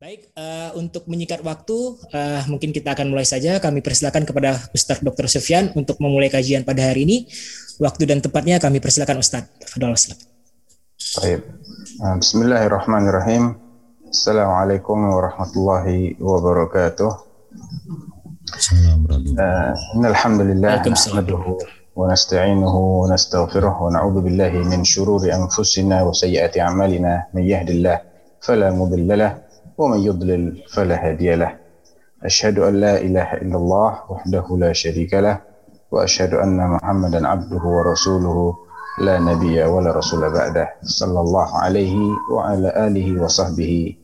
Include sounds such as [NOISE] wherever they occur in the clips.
Baik, uh, untuk menyikat waktu, uh, mungkin kita akan mulai saja. Kami persilakan kepada Ustaz Dr. Sufyan untuk memulai kajian pada hari ini. Waktu dan tempatnya kami persilakan Ustaz. Fadol Baik. Bismillahirrahmanirrahim. Assalamualaikum warahmatullahi wabarakatuh. Assalamualaikum. Alhamdulillah. Waalaikumsalam. ونستعينه ونستغفره ونعوذ بالله من شرور أنفسنا وسيئات أعمالنا من يهد الله فلا مضل له ومن يضلل فلا هادي له أشهد أن لا إله إلا الله وحده لا شريك له وأشهد أن محمدا عبده ورسوله لا نبي ولا رسول بعده صلى الله عليه وعلى آله وصحبه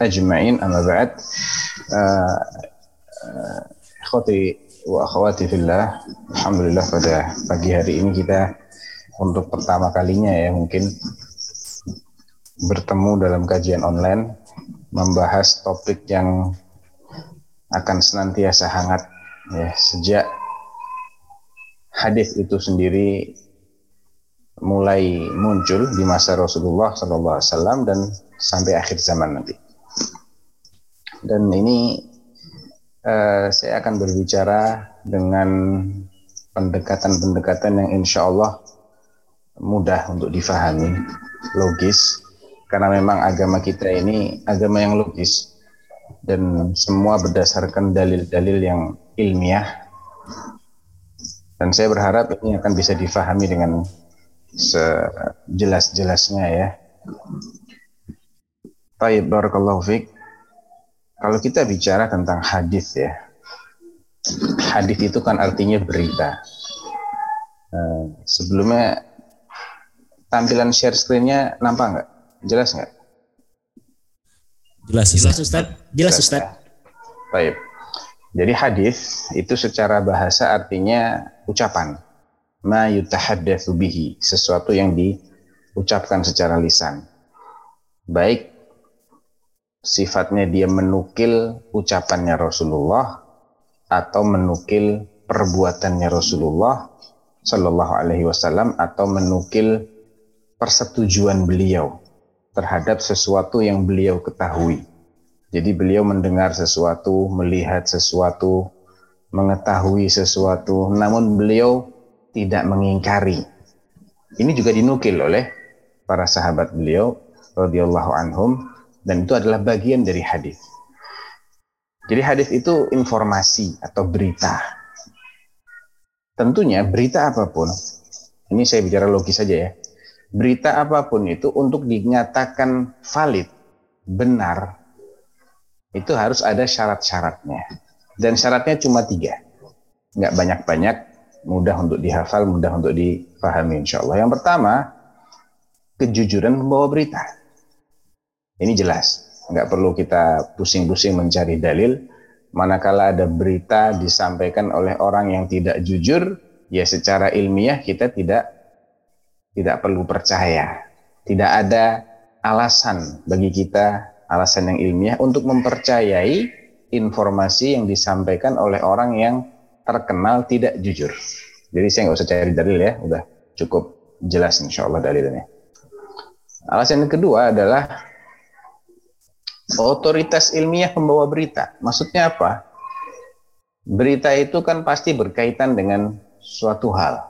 أجمعين أما بعد إخوتي وأخواتي في الله Alhamdulillah pada pagi hari ini kita untuk pertama kalinya ya mungkin bertemu dalam kajian online membahas topik yang akan senantiasa hangat ya sejak hadis itu sendiri mulai muncul di masa Rasulullah SAW dan sampai akhir zaman nanti. Dan ini uh, saya akan berbicara dengan pendekatan-pendekatan yang insya Allah mudah untuk difahami, logis, karena memang agama kita ini agama yang logis dan semua berdasarkan dalil-dalil yang ilmiah dan saya berharap ini akan bisa difahami dengan sejelas-jelasnya ya. Baik, barakallahu fiqh. Kalau kita bicara tentang hadis ya, hadis itu kan artinya berita. Nah, sebelumnya tampilan share screen-nya nampak nggak? Jelas nggak? Jelas, jelas Ustaz. Jelas Ustaz. Ya? Baik. Jadi hadis itu secara bahasa artinya ucapan. Ma yutahaddatsu bihi, sesuatu yang diucapkan secara lisan. Baik sifatnya dia menukil ucapannya Rasulullah atau menukil perbuatannya Rasulullah Shallallahu alaihi wasallam atau menukil persetujuan beliau terhadap sesuatu yang beliau ketahui. Jadi beliau mendengar sesuatu, melihat sesuatu, mengetahui sesuatu, namun beliau tidak mengingkari. Ini juga dinukil oleh para sahabat beliau radhiyallahu anhum dan itu adalah bagian dari hadis. Jadi hadis itu informasi atau berita. Tentunya berita apa pun, ini saya bicara logis saja ya berita apa pun itu untuk dinyatakan valid, benar, itu harus ada syarat-syaratnya. Dan syaratnya cuma tiga. Nggak banyak-banyak, mudah untuk dihafal, mudah untuk dipahami insya Allah. Yang pertama, kejujuran membawa berita. Ini jelas. Nggak perlu kita pusing-pusing mencari dalil. Manakala ada berita disampaikan oleh orang yang tidak jujur, ya secara ilmiah kita tidak tidak perlu percaya. Tidak ada alasan bagi kita, alasan yang ilmiah untuk mempercayai informasi yang disampaikan oleh orang yang terkenal tidak jujur. Jadi saya nggak usah cari dalil ya, udah cukup jelas insya Allah dalilnya. Alasan yang kedua adalah otoritas ilmiah pembawa berita. Maksudnya apa? Berita itu kan pasti berkaitan dengan suatu hal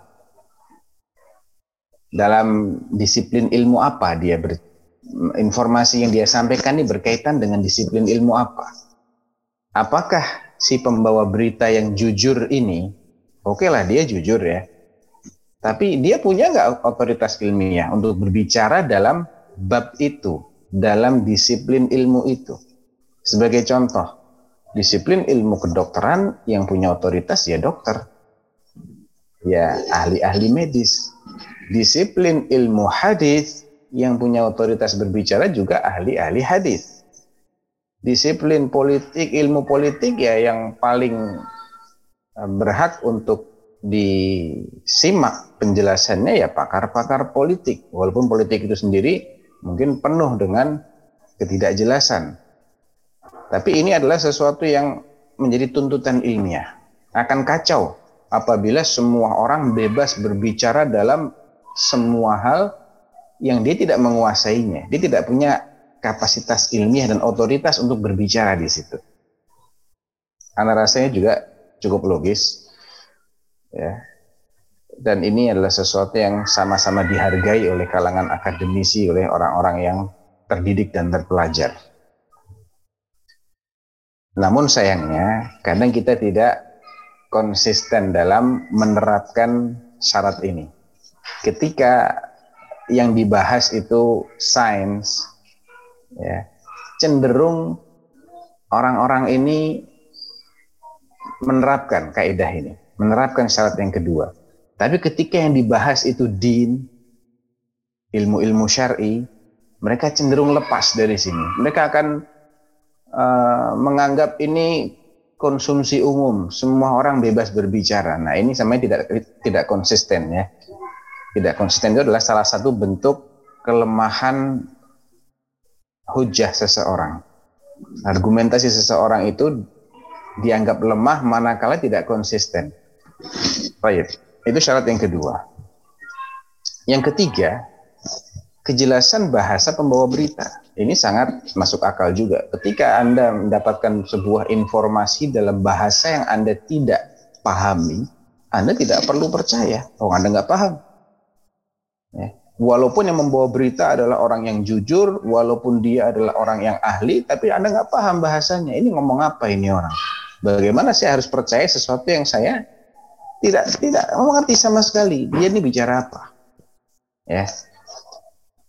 dalam disiplin ilmu apa dia ber, informasi yang dia sampaikan ini berkaitan dengan disiplin ilmu apa? Apakah si pembawa berita yang jujur ini, oke okay lah dia jujur ya, tapi dia punya nggak otoritas ilmiah untuk berbicara dalam bab itu, dalam disiplin ilmu itu? Sebagai contoh, disiplin ilmu kedokteran yang punya otoritas ya dokter, ya ahli-ahli medis disiplin ilmu hadis yang punya otoritas berbicara juga ahli-ahli hadis. Disiplin politik, ilmu politik ya yang paling eh, berhak untuk disimak penjelasannya ya pakar-pakar politik. Walaupun politik itu sendiri mungkin penuh dengan ketidakjelasan. Tapi ini adalah sesuatu yang menjadi tuntutan ilmiah. Akan kacau apabila semua orang bebas berbicara dalam semua hal yang dia tidak menguasainya. Dia tidak punya kapasitas ilmiah dan otoritas untuk berbicara di situ. Anda rasanya juga cukup logis. Ya. Dan ini adalah sesuatu yang sama-sama dihargai oleh kalangan akademisi, oleh orang-orang yang terdidik dan terpelajar. Namun sayangnya, kadang kita tidak konsisten dalam menerapkan syarat ini. Ketika yang dibahas itu sains, ya, cenderung orang-orang ini menerapkan kaidah ini, menerapkan syarat yang kedua. Tapi ketika yang dibahas itu din, ilmu-ilmu syar'i, mereka cenderung lepas dari sini. Mereka akan uh, menganggap ini konsumsi umum, semua orang bebas berbicara. Nah, ini sama tidak tidak konsisten ya. Tidak konsisten itu adalah salah satu bentuk kelemahan hujah seseorang. Argumentasi seseorang itu dianggap lemah manakala tidak konsisten. Baik, itu syarat yang kedua. Yang ketiga, kejelasan bahasa pembawa berita. Ini sangat masuk akal juga. Ketika Anda mendapatkan sebuah informasi dalam bahasa yang Anda tidak pahami, Anda tidak perlu percaya. Oh, Anda nggak paham. Ya. Walaupun yang membawa berita adalah orang yang jujur, walaupun dia adalah orang yang ahli, tapi Anda nggak paham bahasanya. Ini ngomong apa ini orang? Bagaimana saya harus percaya sesuatu yang saya tidak tidak mengerti sama sekali? Dia ini bicara apa? Ya,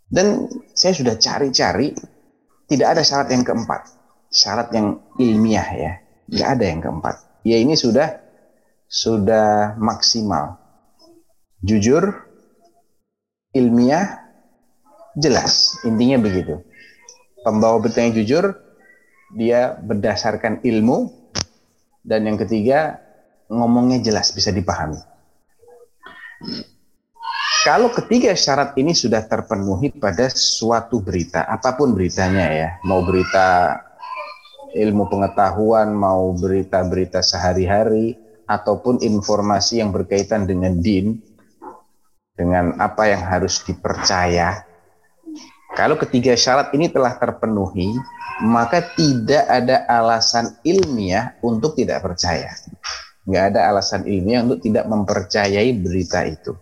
dan saya sudah cari-cari, tidak ada syarat yang keempat. Syarat yang ilmiah ya. Tidak ada yang keempat. Ya ini sudah sudah maksimal. Jujur, ilmiah, jelas. Intinya begitu. Pembawa berita yang jujur, dia berdasarkan ilmu, dan yang ketiga, ngomongnya jelas, bisa dipahami. Kalau ketiga syarat ini sudah terpenuhi pada suatu berita, apa pun beritanya ya, mau berita ilmu pengetahuan, mau berita-berita sehari-hari, ataupun informasi yang berkaitan dengan din, dengan apa yang harus dipercaya. Kalau ketiga syarat ini telah terpenuhi, maka tidak ada alasan ilmiah untuk tidak percaya. Nggak ada alasan ilmiah untuk tidak mempercayai berita itu.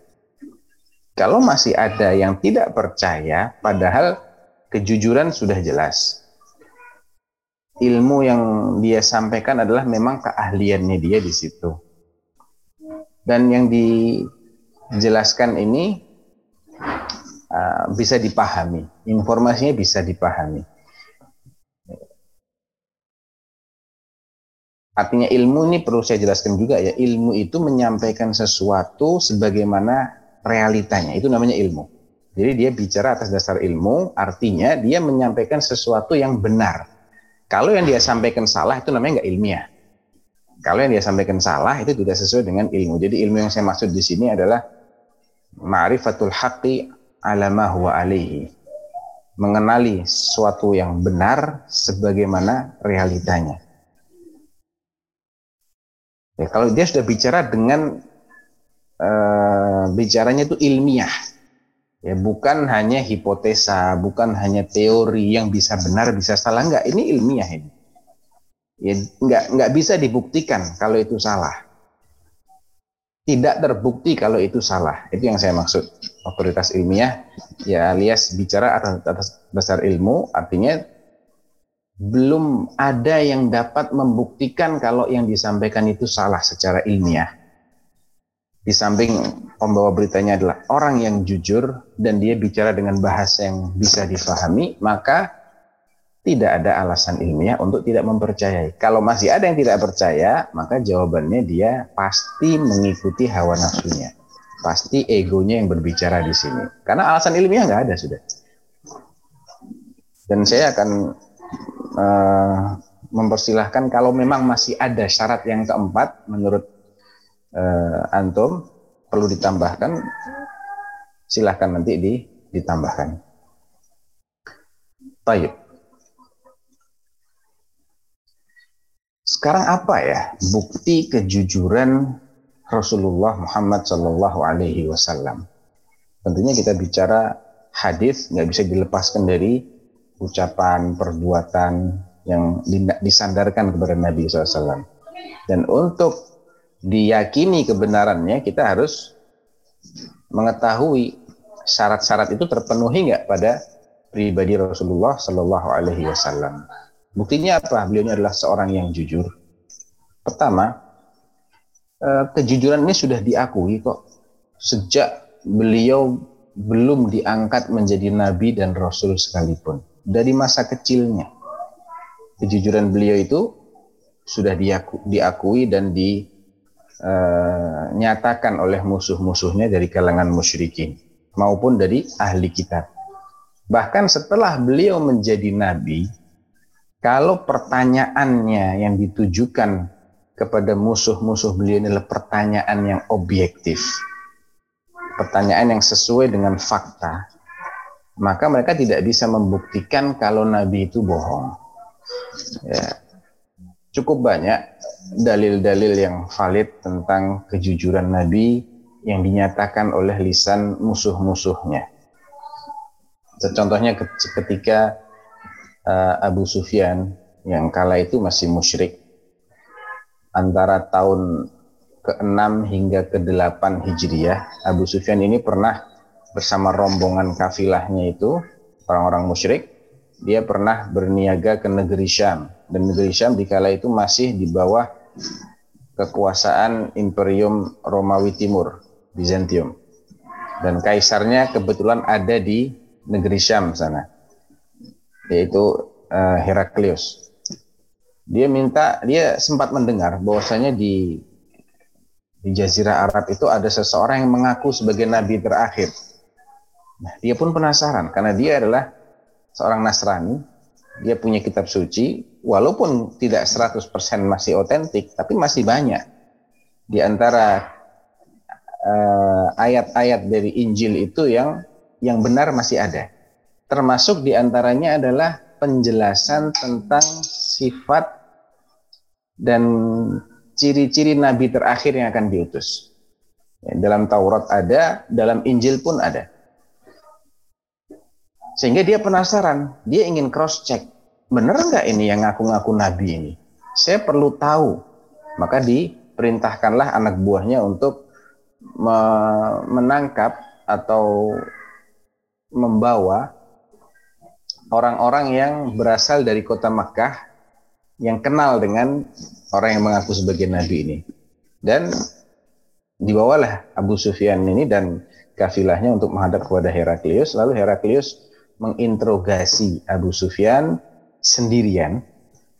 Kalau masih ada yang tidak percaya, padahal kejujuran sudah jelas. Ilmu yang dia sampaikan adalah memang keahliannya dia di situ. Dan yang dijelaskan ini uh, bisa dipahami, informasinya bisa dipahami. Artinya ilmu ini perlu saya jelaskan juga ya, ilmu itu menyampaikan sesuatu sebagaimana realitanya. Itu namanya ilmu. Jadi dia bicara atas dasar ilmu, artinya dia menyampaikan sesuatu yang benar. Kalau yang dia sampaikan salah itu namanya nggak ilmiah. Kalau yang dia sampaikan salah itu tidak sesuai dengan ilmu. Jadi ilmu yang saya maksud di sini adalah ma'rifatul haqqi ala ma huwa alihi. Mengenali sesuatu yang benar sebagaimana realitanya. Ya, kalau dia sudah bicara dengan uh, bicaranya itu ilmiah. Ya, bukan hanya hipotesa, bukan hanya teori yang bisa benar bisa salah enggak. Ini ilmiah ini. Ya, enggak enggak bisa dibuktikan kalau itu salah. Tidak terbukti kalau itu salah. Itu yang saya maksud. Otoritas ilmiah ya alias bicara atas, atas dasar ilmu artinya belum ada yang dapat membuktikan kalau yang disampaikan itu salah secara ilmiah di samping pembawa beritanya adalah orang yang jujur dan dia bicara dengan bahasa yang bisa difahami, maka tidak ada alasan ilmiah untuk tidak mempercayai. Kalau masih ada yang tidak percaya, maka jawabannya dia pasti mengikuti hawa nafsunya. Pasti egonya yang berbicara di sini. Karena alasan ilmiah nggak ada sudah. Dan saya akan uh, mempersilahkan kalau memang masih ada syarat yang keempat menurut uh, antum perlu ditambahkan, silahkan nanti di, ditambahkan. Baik. Sekarang apa ya bukti kejujuran Rasulullah Muhammad Shallallahu Alaihi Wasallam? Tentunya kita bicara hadis nggak bisa dilepaskan dari ucapan, perbuatan yang disandarkan kepada Nabi SAW. Dan untuk diyakini kebenarannya kita harus mengetahui syarat-syarat itu terpenuhi nggak pada pribadi Rasulullah Shallallahu Alaihi Wasallam. Buktinya apa? Beliau ini adalah seorang yang jujur. Pertama, eh, kejujuran ini sudah diakui kok sejak beliau belum diangkat menjadi nabi dan rasul sekalipun. Dari masa kecilnya. Kejujuran beliau itu sudah diaku, diakui dan dinyatakan eh, oleh musuh-musuhnya dari kalangan musyrikin maupun dari ahli kitab. Bahkan setelah beliau menjadi nabi, kalau pertanyaannya yang ditujukan kepada musuh-musuh beliau adalah pertanyaan yang objektif, pertanyaan yang sesuai dengan fakta, maka mereka tidak bisa membuktikan kalau Nabi itu bohong. Ya. Cukup banyak dalil-dalil yang valid tentang kejujuran Nabi yang dinyatakan oleh lisan musuh-musuhnya. Contohnya ketika uh, Abu Sufyan yang kala itu masih musyrik antara tahun ke-6 hingga ke-8 Hijriah, Abu Sufyan ini pernah bersama rombongan kafilahnya itu, orang-orang musyrik, dia pernah berniaga ke negeri Syam. Dan negeri Syam dikala itu masih di bawah kekuasaan Imperium Romawi Timur, Bizantium. Dan kaisarnya kebetulan ada di negeri Syam sana, yaitu uh, Heraklius. Dia minta, dia sempat mendengar bahwasanya di di Jazirah Arab itu ada seseorang yang mengaku sebagai nabi terakhir. Nah, dia pun penasaran karena dia adalah seorang Nasrani, dia punya kitab suci, walaupun tidak 100% masih otentik, tapi masih banyak. Di antara eh, ayat-ayat uh, dari Injil itu yang yang benar masih ada. Termasuk di antaranya adalah penjelasan tentang sifat dan ciri-ciri nabi terakhir yang akan diutus. Ya, dalam Taurat ada, dalam Injil pun ada. Sehingga dia penasaran, dia ingin cross check, benar nggak ini yang ngaku-ngaku nabi ini? Saya perlu tahu. Maka diperintahkanlah anak buahnya untuk menangkap atau membawa orang-orang yang berasal dari kota Makkah yang kenal dengan orang yang mengaku sebagai nabi ini. Dan dibawalah Abu Sufyan ini dan kafilahnya untuk menghadap kepada Heraklius. Lalu Heraklius menginterogasi Abu Sufyan sendirian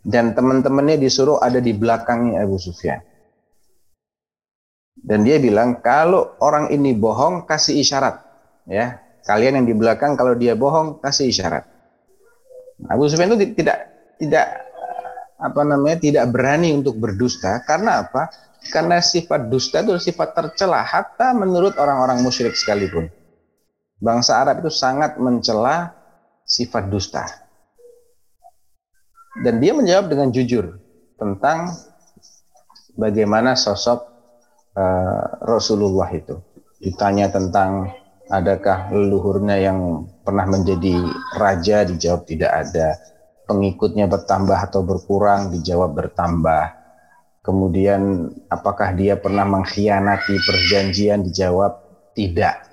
dan teman-temannya disuruh ada di belakangnya Abu Sufyan. Dan dia bilang kalau orang ini bohong kasih isyarat ya. Kalian yang di belakang kalau dia bohong kasih isyarat. Abu Sufyan itu tidak tidak apa namanya tidak berani untuk berdusta karena apa? Karena sifat dusta itu sifat tercela hatta menurut orang-orang musyrik sekalipun. Bangsa Arab itu sangat mencela sifat dusta. Dan dia menjawab dengan jujur tentang bagaimana sosok uh, Rasulullah itu. Ditanya tentang adakah leluhurnya yang pernah menjadi raja dijawab tidak ada pengikutnya bertambah atau berkurang? Dijawab bertambah. Kemudian apakah dia pernah mengkhianati perjanjian? Dijawab tidak.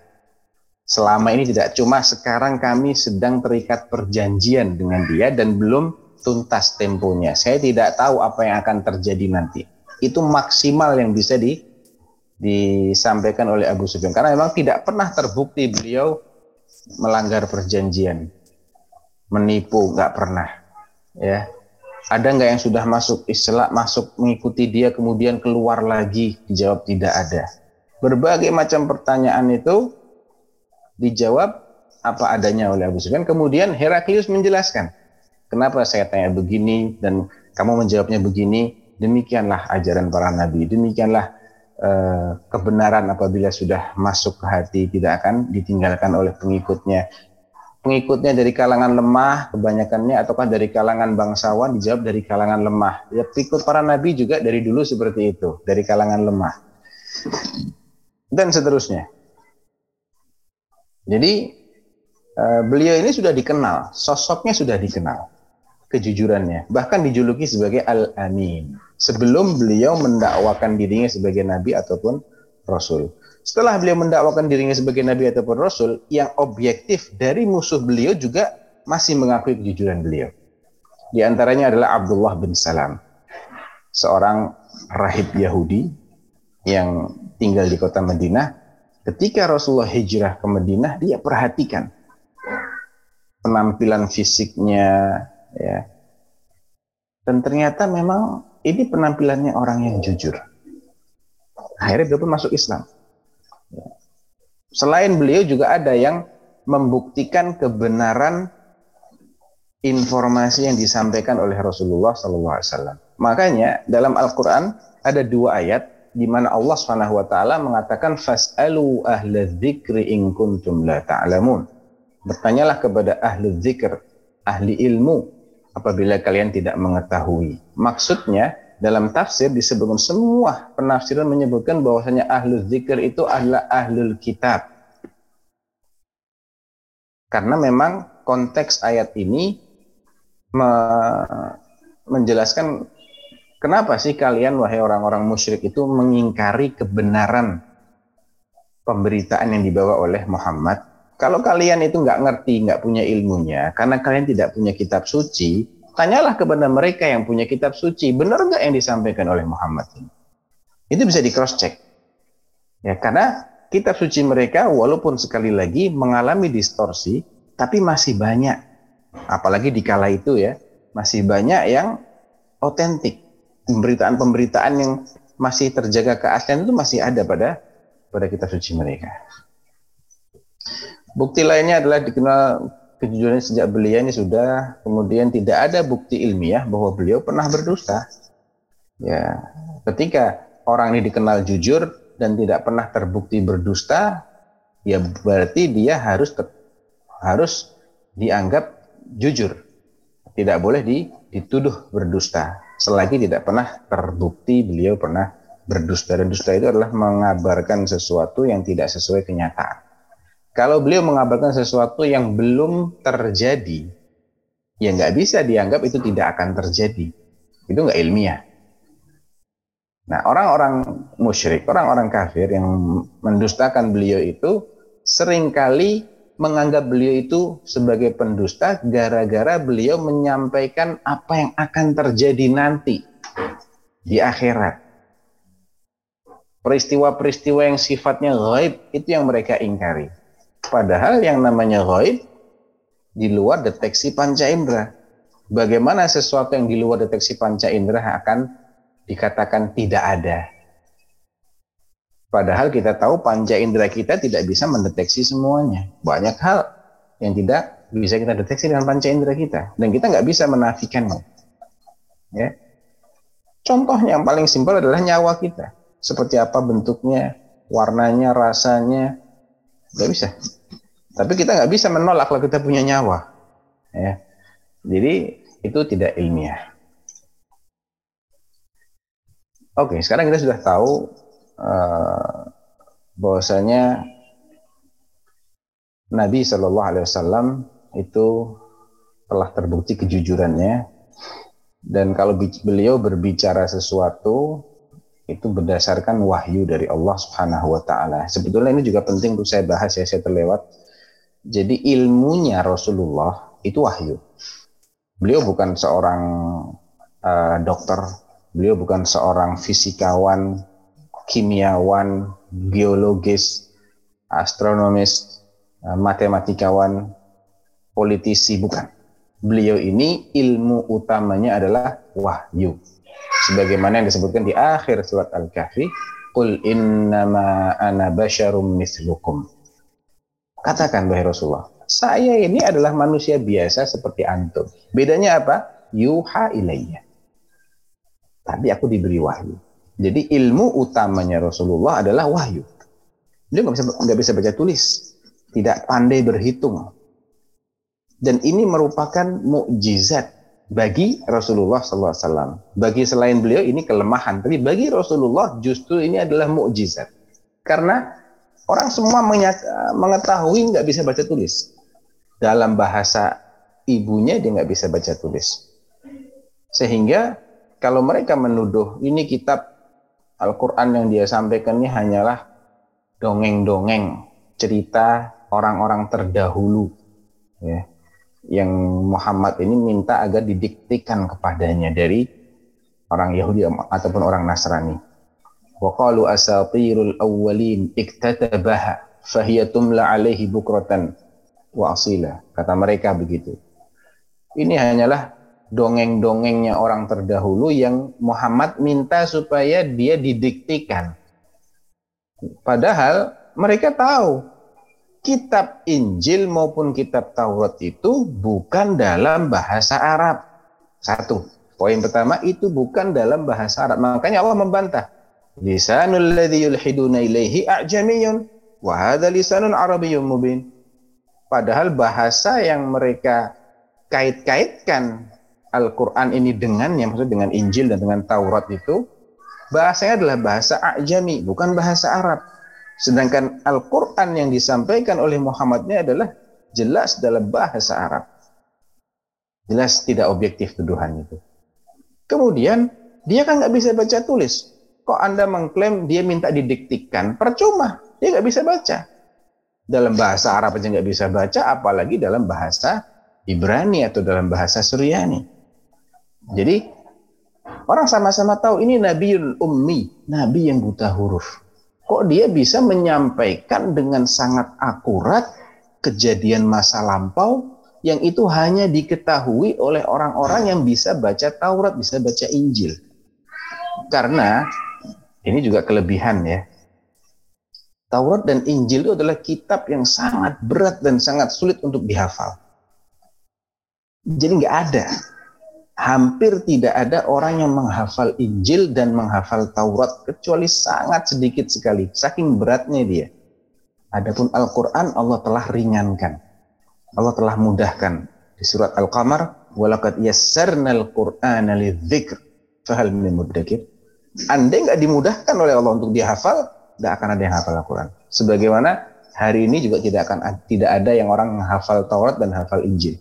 Selama ini tidak. Cuma sekarang kami sedang terikat perjanjian dengan dia dan belum tuntas temponya. Saya tidak tahu apa yang akan terjadi nanti. Itu maksimal yang bisa di, disampaikan oleh Abu Sufyan. Karena memang tidak pernah terbukti beliau melanggar perjanjian. Menipu, nggak pernah. Ya. Ada nggak yang sudah masuk Islam masuk mengikuti dia kemudian keluar lagi? Dijawab tidak ada. Berbagai macam pertanyaan itu dijawab apa adanya oleh Abu Sufyan kemudian Heraklius menjelaskan kenapa saya tanya begini dan kamu menjawabnya begini? Demikianlah ajaran para nabi. Demikianlah eh, kebenaran apabila sudah masuk ke hati tidak akan ditinggalkan oleh pengikutnya. Pengikutnya dari kalangan lemah kebanyakannya ataukah dari kalangan bangsawan dijawab dari kalangan lemah. Ya pengikut para nabi juga dari dulu seperti itu, dari kalangan lemah. Dan seterusnya. Jadi eh, beliau ini sudah dikenal, sosoknya sudah dikenal, kejujurannya, bahkan dijuluki sebagai Al-Amin sebelum beliau mendakwakan dirinya sebagai nabi ataupun rasul. Setelah beliau mendakwakan dirinya sebagai nabi ataupun rasul, yang objektif dari musuh beliau juga masih mengakui kejujuran beliau. Di antaranya adalah Abdullah bin Salam, seorang rahib Yahudi yang tinggal di kota Madinah. Ketika Rasulullah hijrah ke Madinah, dia perhatikan penampilan fisiknya, ya. Dan ternyata memang ini penampilannya orang yang jujur. Akhirnya beliau pun masuk Islam. Selain beliau juga ada yang membuktikan kebenaran informasi yang disampaikan oleh Rasulullah SAW. Makanya dalam Al-Quran ada dua ayat di mana Allah taala mengatakan fasalu ahla dzikri in kuntum la ta'lamun. Bertanyalah kepada ahli dzikir, ahli ilmu apabila kalian tidak mengetahui. Maksudnya dalam tafsir disebutkan semua penafsiran menyebutkan bahwasanya ahlu zikir itu adalah ahlul kitab. Karena memang konteks ayat ini me menjelaskan kenapa sih kalian wahai orang-orang musyrik itu mengingkari kebenaran pemberitaan yang dibawa oleh Muhammad kalau kalian itu nggak ngerti, nggak punya ilmunya, karena kalian tidak punya kitab suci, tanyalah kepada mereka yang punya kitab suci, benar nggak yang disampaikan oleh Muhammad ini? Itu bisa di cross check. Ya, karena kitab suci mereka walaupun sekali lagi mengalami distorsi, tapi masih banyak. Apalagi di kala itu ya, masih banyak yang otentik. Pemberitaan-pemberitaan yang masih terjaga keaslian itu masih ada pada pada kitab suci mereka. Bukti lainnya adalah dikenal kejujuran sejak beliau ini sudah kemudian tidak ada bukti ilmiah bahwa beliau pernah berdusta. Ya, ketika orang ini dikenal jujur dan tidak pernah terbukti berdusta, ya berarti dia harus ter, harus dianggap jujur. Tidak boleh dituduh berdusta selagi tidak pernah terbukti beliau pernah berdusta dan dusta itu adalah mengabarkan sesuatu yang tidak sesuai kenyataan. Kalau beliau mengabarkan sesuatu yang belum terjadi, ya nggak bisa dianggap itu tidak akan terjadi. Itu nggak ilmiah. Nah, orang-orang musyrik, orang-orang kafir yang mendustakan beliau itu sering kali menganggap beliau itu sebagai pendusta gara-gara beliau menyampaikan apa yang akan terjadi nanti di akhirat. Peristiwa-peristiwa yang sifatnya gaib itu yang mereka ingkari. Padahal yang namanya ghaib di luar deteksi panca indera. Bagaimana sesuatu yang di luar deteksi panca indera akan dikatakan tidak ada? Padahal kita tahu panca indera kita tidak bisa mendeteksi semuanya. Banyak hal yang tidak bisa kita deteksi dengan panca indera kita. Dan kita nggak bisa menafikannya. Ya. Contohnya yang paling simpel adalah nyawa kita. Seperti apa bentuknya, warnanya, rasanya, nggak bisa. Tapi kita nggak bisa menolak kalau kita punya nyawa. Ya. Jadi itu tidak ilmiah. Oke, sekarang kita sudah tahu uh, bahwasanya Nabi Shallallahu Alaihi Wasallam itu telah terbukti kejujurannya dan kalau beliau berbicara sesuatu itu berdasarkan wahyu dari Allah Subhanahu wa taala. Sebetulnya ini juga penting untuk saya bahas ya, saya terlewat jadi ilmunya Rasulullah itu wahyu. Beliau bukan seorang uh, dokter, beliau bukan seorang fisikawan, kimiawan, biologis, astronomis, uh, matematikawan, politisi bukan. Beliau ini ilmu utamanya adalah wahyu. Sebagaimana yang disebutkan di akhir surat Al-Kahfi, "Qul innama ana basyarum mislukum." Katakan wahai Rasulullah, saya ini adalah manusia biasa seperti antum. Bedanya apa? Yuha ilayya. Tapi aku diberi wahyu. Jadi ilmu utamanya Rasulullah adalah wahyu. Dia nggak bisa nggak bisa baca tulis, tidak pandai berhitung. Dan ini merupakan mukjizat bagi Rasulullah SAW. Bagi selain beliau ini kelemahan, tapi bagi Rasulullah justru ini adalah mukjizat. Karena orang semua mengetahui nggak bisa baca tulis. Dalam bahasa ibunya dia nggak bisa baca tulis. Sehingga kalau mereka menuduh ini kitab Al-Quran yang dia sampaikan ini hanyalah dongeng-dongeng cerita orang-orang terdahulu ya yang Muhammad ini minta agar didiktikan kepadanya dari orang Yahudi ataupun orang Nasrani. Wa qalu asatirul awwalin iktatabaha fahiya tumla alaihi bukratan wa asila. Kata mereka begitu. Ini hanyalah dongeng-dongengnya orang terdahulu yang Muhammad minta supaya dia didiktikan. Padahal mereka tahu kitab Injil maupun kitab Taurat itu bukan dalam bahasa Arab. Satu, poin pertama itu bukan dalam bahasa Arab. Makanya Allah membantah. Lisanul ladzi yulhiduna ilaihi a'jamiyun wa hadha lisanun arabiyyun mubin. Padahal bahasa yang mereka kait-kaitkan Al-Quran ini dengan, yang maksud dengan Injil dan dengan Taurat itu, bahasanya adalah bahasa Ajami, bukan bahasa Arab. Sedangkan Al-Quran yang disampaikan oleh Muhammad ini adalah jelas dalam bahasa Arab. Jelas tidak objektif tuduhan itu. Kemudian, dia kan nggak bisa baca tulis. Kok Anda mengklaim dia minta didiktikan? Percuma, dia nggak bisa baca. Dalam bahasa Arab aja nggak bisa baca, apalagi dalam bahasa Ibrani atau dalam bahasa Suryani. Jadi orang sama-sama tahu ini Nabiul Ummi, Nabi yang buta huruf. Kok dia bisa menyampaikan dengan sangat akurat kejadian masa lampau yang itu hanya diketahui oleh orang-orang yang bisa baca Taurat, bisa baca Injil. Karena ini juga kelebihan ya. Taurat dan Injil itu adalah kitab yang sangat berat dan sangat sulit untuk dihafal. Jadi nggak ada hampir tidak ada orang yang menghafal Injil dan menghafal Taurat kecuali sangat sedikit sekali, saking beratnya dia. Adapun Al-Qur'an Allah telah ringankan. Allah telah mudahkan di surat Al-Qamar, "Walaqad yassarnal Qur'ana lidzikr fahal min muddakir." Andai nggak dimudahkan oleh Allah untuk dihafal, tidak akan ada yang hafal Al-Quran. Sebagaimana hari ini juga tidak akan tidak ada yang orang menghafal Taurat dan hafal Injil.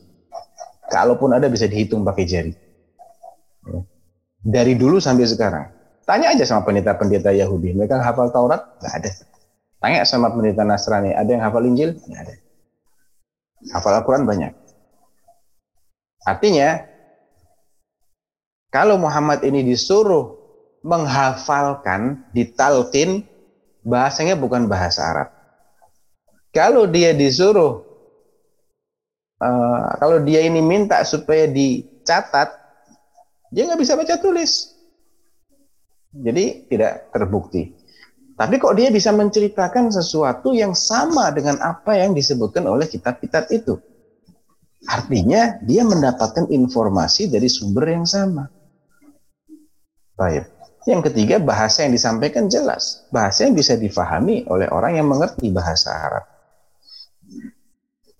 Kalaupun ada bisa dihitung pakai jari. Dari dulu sampai sekarang. Tanya aja sama pendeta-pendeta Yahudi. Mereka hafal Taurat? Nggak ada. Tanya sama pendeta Nasrani. Ada yang hafal Injil? Nggak ada. Hafal Al-Quran banyak. Artinya, kalau Muhammad ini disuruh menghafalkan, ditalkin, bahasanya bukan bahasa Arab. Kalau dia disuruh, uh, kalau dia ini minta supaya dicatat, dia nggak bisa baca tulis. Jadi tidak terbukti. Tapi kok dia bisa menceritakan sesuatu yang sama dengan apa yang disebutkan oleh kitab-kitab itu? Artinya dia mendapatkan informasi dari sumber yang sama. Baik. Yang ketiga, bahasa yang disampaikan jelas. Bahasa yang bisa difahami oleh orang yang mengerti bahasa Arab.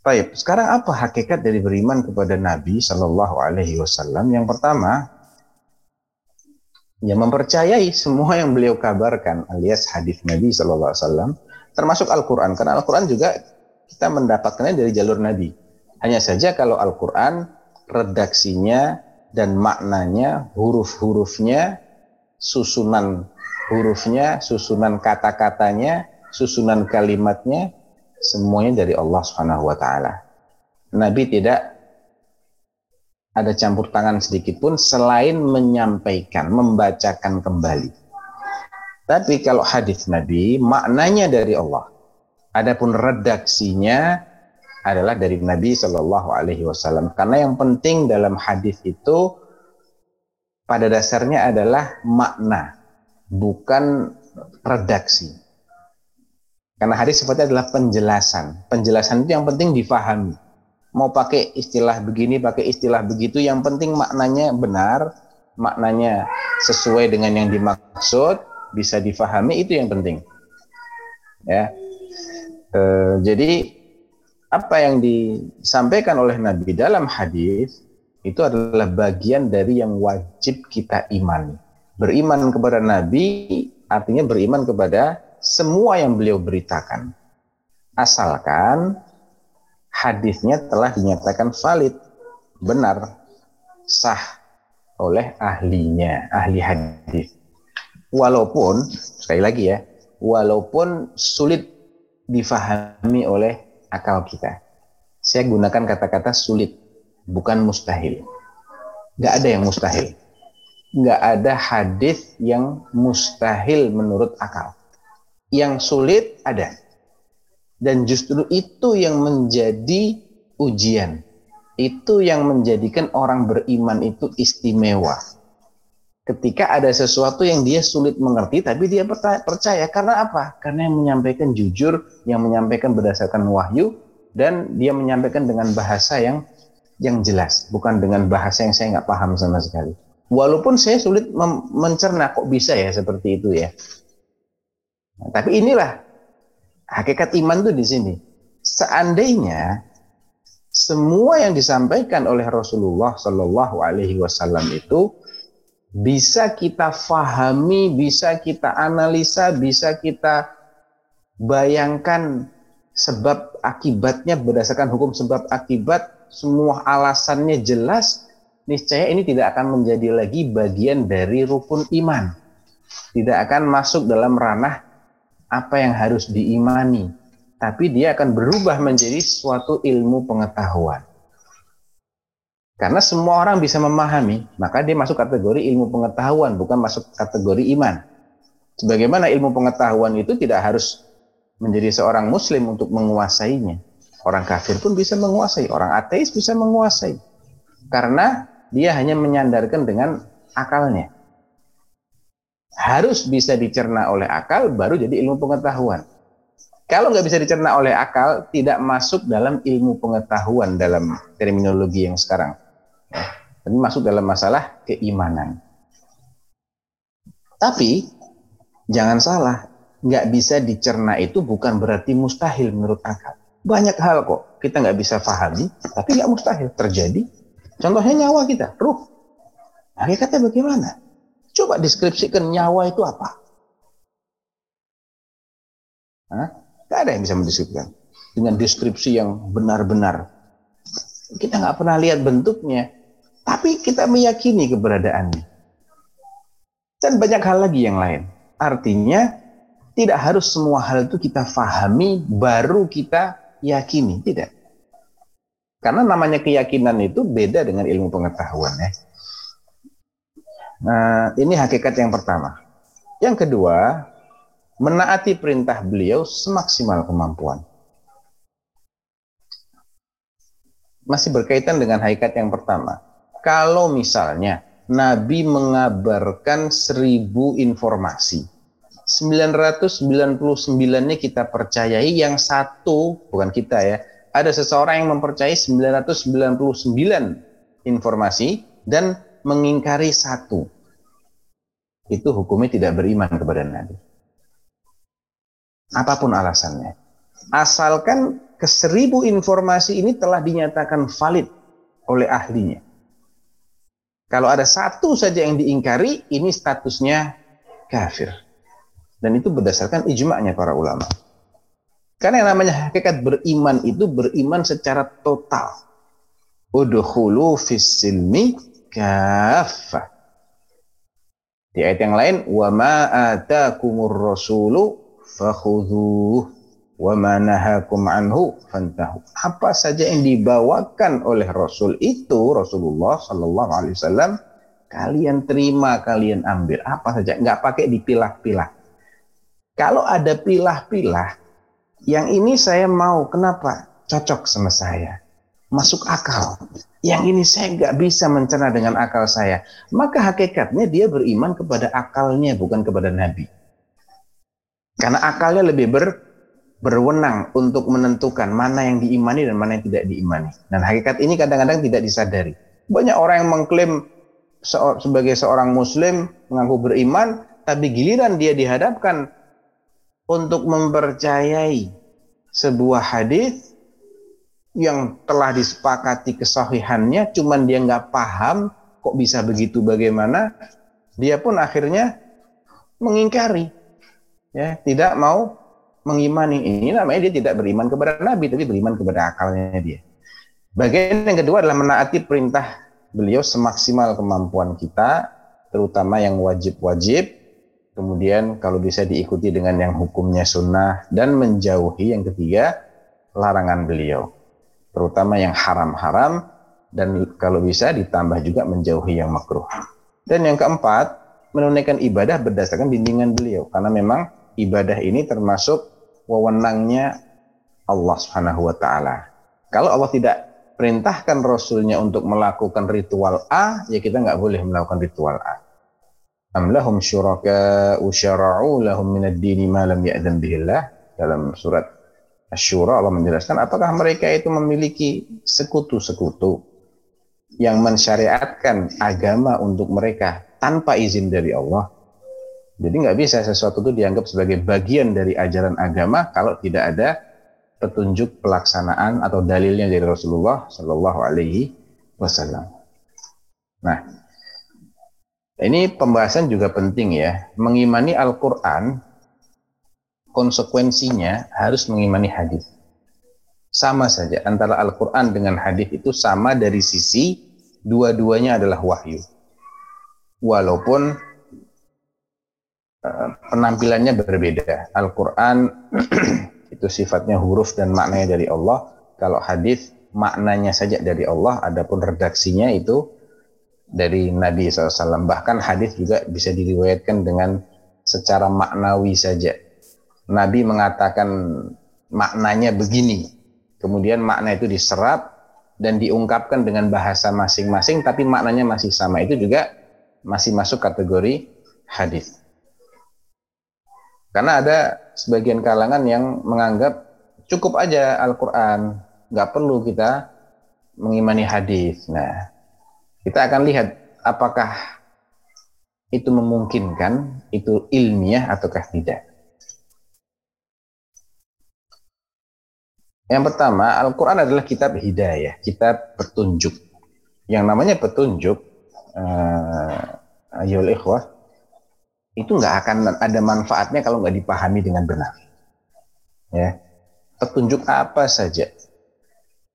Baik, sekarang apa hakikat dari beriman kepada Nabi Shallallahu Alaihi Wasallam? Yang pertama, ya mempercayai semua yang beliau kabarkan alias hadis Nabi Wasallam termasuk Al-Quran. Karena Al-Quran juga kita mendapatkannya dari jalur Nabi. Hanya saja kalau Al-Quran redaksinya dan maknanya huruf-hurufnya susunan hurufnya susunan kata-katanya susunan kalimatnya semuanya dari Allah Subhanahu wa taala. Nabi tidak ada campur tangan sedikit pun selain menyampaikan, membacakan kembali. Tapi kalau hadis Nabi maknanya dari Allah. Adapun redaksinya adalah dari Nabi Shallallahu Alaihi Wasallam. Karena yang penting dalam hadis itu pada dasarnya adalah makna, bukan redaksi. Karena hadis sifatnya adalah penjelasan. Penjelasan itu yang penting difahami mau pakai istilah begini, pakai istilah begitu, yang penting maknanya benar, maknanya sesuai dengan yang dimaksud, bisa difahami itu yang penting. Ya. E, jadi apa yang disampaikan oleh Nabi dalam hadis itu adalah bagian dari yang wajib kita imani. Beriman kepada Nabi artinya beriman kepada semua yang beliau beritakan. Asalkan hadisnya telah dinyatakan valid, benar, sah oleh ahlinya, ahli hadis. Walaupun sekali lagi ya, walaupun sulit difahami oleh akal kita. Saya gunakan kata-kata sulit, bukan mustahil. Gak ada yang mustahil. Gak ada hadis yang mustahil menurut akal. Yang sulit ada. Dan justru itu yang menjadi ujian itu yang menjadikan orang beriman itu istimewa. Ketika ada sesuatu yang dia sulit mengerti, tapi dia percaya. Karena apa? Karena yang menyampaikan jujur, yang menyampaikan berdasarkan wahyu, dan dia menyampaikan dengan bahasa yang yang jelas, bukan dengan bahasa yang saya nggak paham sama sekali. Walaupun saya sulit mencerna kok bisa ya seperti itu ya. Nah, tapi inilah hakikat iman tuh di sini. Seandainya semua yang disampaikan oleh Rasulullah Shallallahu Alaihi Wasallam itu bisa kita fahami, bisa kita analisa, bisa kita bayangkan sebab akibatnya berdasarkan hukum sebab akibat semua alasannya jelas niscaya ini tidak akan menjadi lagi bagian dari rukun iman tidak akan masuk dalam ranah apa yang harus diimani tapi dia akan berubah menjadi suatu ilmu pengetahuan. Karena semua orang bisa memahami, maka dia masuk kategori ilmu pengetahuan, bukan masuk kategori iman. Sebagaimana ilmu pengetahuan itu tidak harus menjadi seorang muslim untuk menguasainya. Orang kafir pun bisa menguasai, orang ateis bisa menguasai. Karena dia hanya menyandarkan dengan akalnya. Harus bisa dicerna oleh akal baru jadi ilmu pengetahuan. Kalau nggak bisa dicerna oleh akal, tidak masuk dalam ilmu pengetahuan dalam terminologi yang sekarang. Ya. Ini masuk dalam masalah keimanan. Tapi jangan salah, nggak bisa dicerna itu bukan berarti mustahil menurut akal. Banyak hal kok kita nggak bisa pahami, tapi nggak mustahil terjadi. Contohnya nyawa kita, ruh. Hakikatnya bagaimana? Coba deskripsikan nyawa itu apa? Hah? Gak ada yang bisa mendeskripsikan dengan deskripsi yang benar-benar. Kita nggak pernah lihat bentuknya, tapi kita meyakini keberadaannya. Dan banyak hal lagi yang lain. Artinya tidak harus semua hal itu kita fahami baru kita yakini, tidak. Karena namanya keyakinan itu beda dengan ilmu pengetahuan ya. Nah, ini hakikat yang pertama. Yang kedua, menaati perintah beliau semaksimal kemampuan. Masih berkaitan dengan hakikat yang pertama. Kalau misalnya Nabi mengabarkan seribu informasi, 999-nya kita percayai, yang satu, bukan kita ya, ada seseorang yang mempercayai 999 informasi dan mengingkari satu. Itu hukumnya tidak beriman kepada Nabi apa pun alasannya. Asalkan ke seribu informasi ini telah dinyatakan valid oleh ahlinya. Kalau ada satu saja yang diingkari, ini statusnya kafir. Dan itu berdasarkan ijma'nya para ulama. Karena yang namanya hakikat beriman itu beriman secara total. Udhulu fis silmi kafah. Di ayat yang lain, wa ma atakumur rasulu fakhudhuh wa manahakum anhu fantahu. Apa saja yang dibawakan oleh Rasul itu Rasulullah Shallallahu Alaihi Wasallam kalian terima kalian ambil apa saja nggak pakai dipilah-pilah. Kalau ada pilah-pilah yang ini saya mau kenapa cocok sama saya masuk akal. Yang ini saya nggak bisa mencerna dengan akal saya. Maka hakikatnya dia beriman kepada akalnya bukan kepada Nabi. Karena akalnya lebih ber, berwenang untuk menentukan mana yang diimani dan mana yang tidak diimani. Dan hakikat ini kadang-kadang tidak disadari. Banyak orang yang mengklaim sebagai seorang muslim mengaku beriman tapi giliran dia dihadapkan untuk mempercayai sebuah hadis yang telah disepakati kesahihannya cuman dia nggak paham kok bisa begitu bagaimana dia pun akhirnya mengingkari ya tidak mau mengimani. Ini namanya dia tidak beriman kepada nabi tapi beriman kepada akalnya dia. Bagian yang kedua adalah menaati perintah beliau semaksimal kemampuan kita, terutama yang wajib-wajib, kemudian kalau bisa diikuti dengan yang hukumnya sunnah, dan menjauhi yang ketiga, larangan beliau, terutama yang haram-haram, dan kalau bisa ditambah juga menjauhi yang makruh. Dan yang keempat, menunaikan ibadah berdasarkan bimbingan beliau, karena memang ibadah ini termasuk wewenangnya Allah Subhanahu wa taala. Kalau Allah tidak perintahkan Rasulnya untuk melakukan ritual A, ya kita nggak boleh melakukan ritual A. Am lahum syuraka usyara'u lahum minad dini ma lam bihillah. Dalam surat Asy-Syura Allah menjelaskan apakah mereka itu memiliki sekutu-sekutu yang mensyariatkan agama untuk mereka tanpa izin dari Allah. Jadi nggak bisa sesuatu itu dianggap sebagai bagian dari ajaran agama kalau tidak ada petunjuk pelaksanaan atau dalilnya dari Rasulullah Shallallahu Alaihi Wasallam. Nah, ini pembahasan juga penting ya. Mengimani Al-Quran, konsekuensinya harus mengimani hadis. Sama saja antara Al-Quran dengan hadis itu sama dari sisi dua-duanya adalah wahyu. Walaupun uh, penampilannya berbeda. Al-Quran [CLEARS THROAT] itu sifatnya huruf dan maknanya dari Allah. Kalau hadis maknanya saja dari Allah, adapun redaksinya itu dari Nabi SAW. Bahkan hadis juga bisa diriwayatkan dengan secara maknawi saja. Nabi mengatakan maknanya begini, kemudian makna itu diserap dan diungkapkan dengan bahasa masing-masing, tapi maknanya masih sama. Itu juga masih masuk kategori hadis. Karena ada sebagian kalangan yang menganggap cukup aja Al-Quran, nggak perlu kita mengimani hadis. Nah, kita akan lihat apakah itu memungkinkan, itu ilmiah ataukah tidak. Yang pertama, Al-Quran adalah kitab hidayah, kitab petunjuk. Yang namanya petunjuk, uh, ayol ikhwah, itu nggak akan ada manfaatnya kalau nggak dipahami dengan benar. Ya, petunjuk apa saja.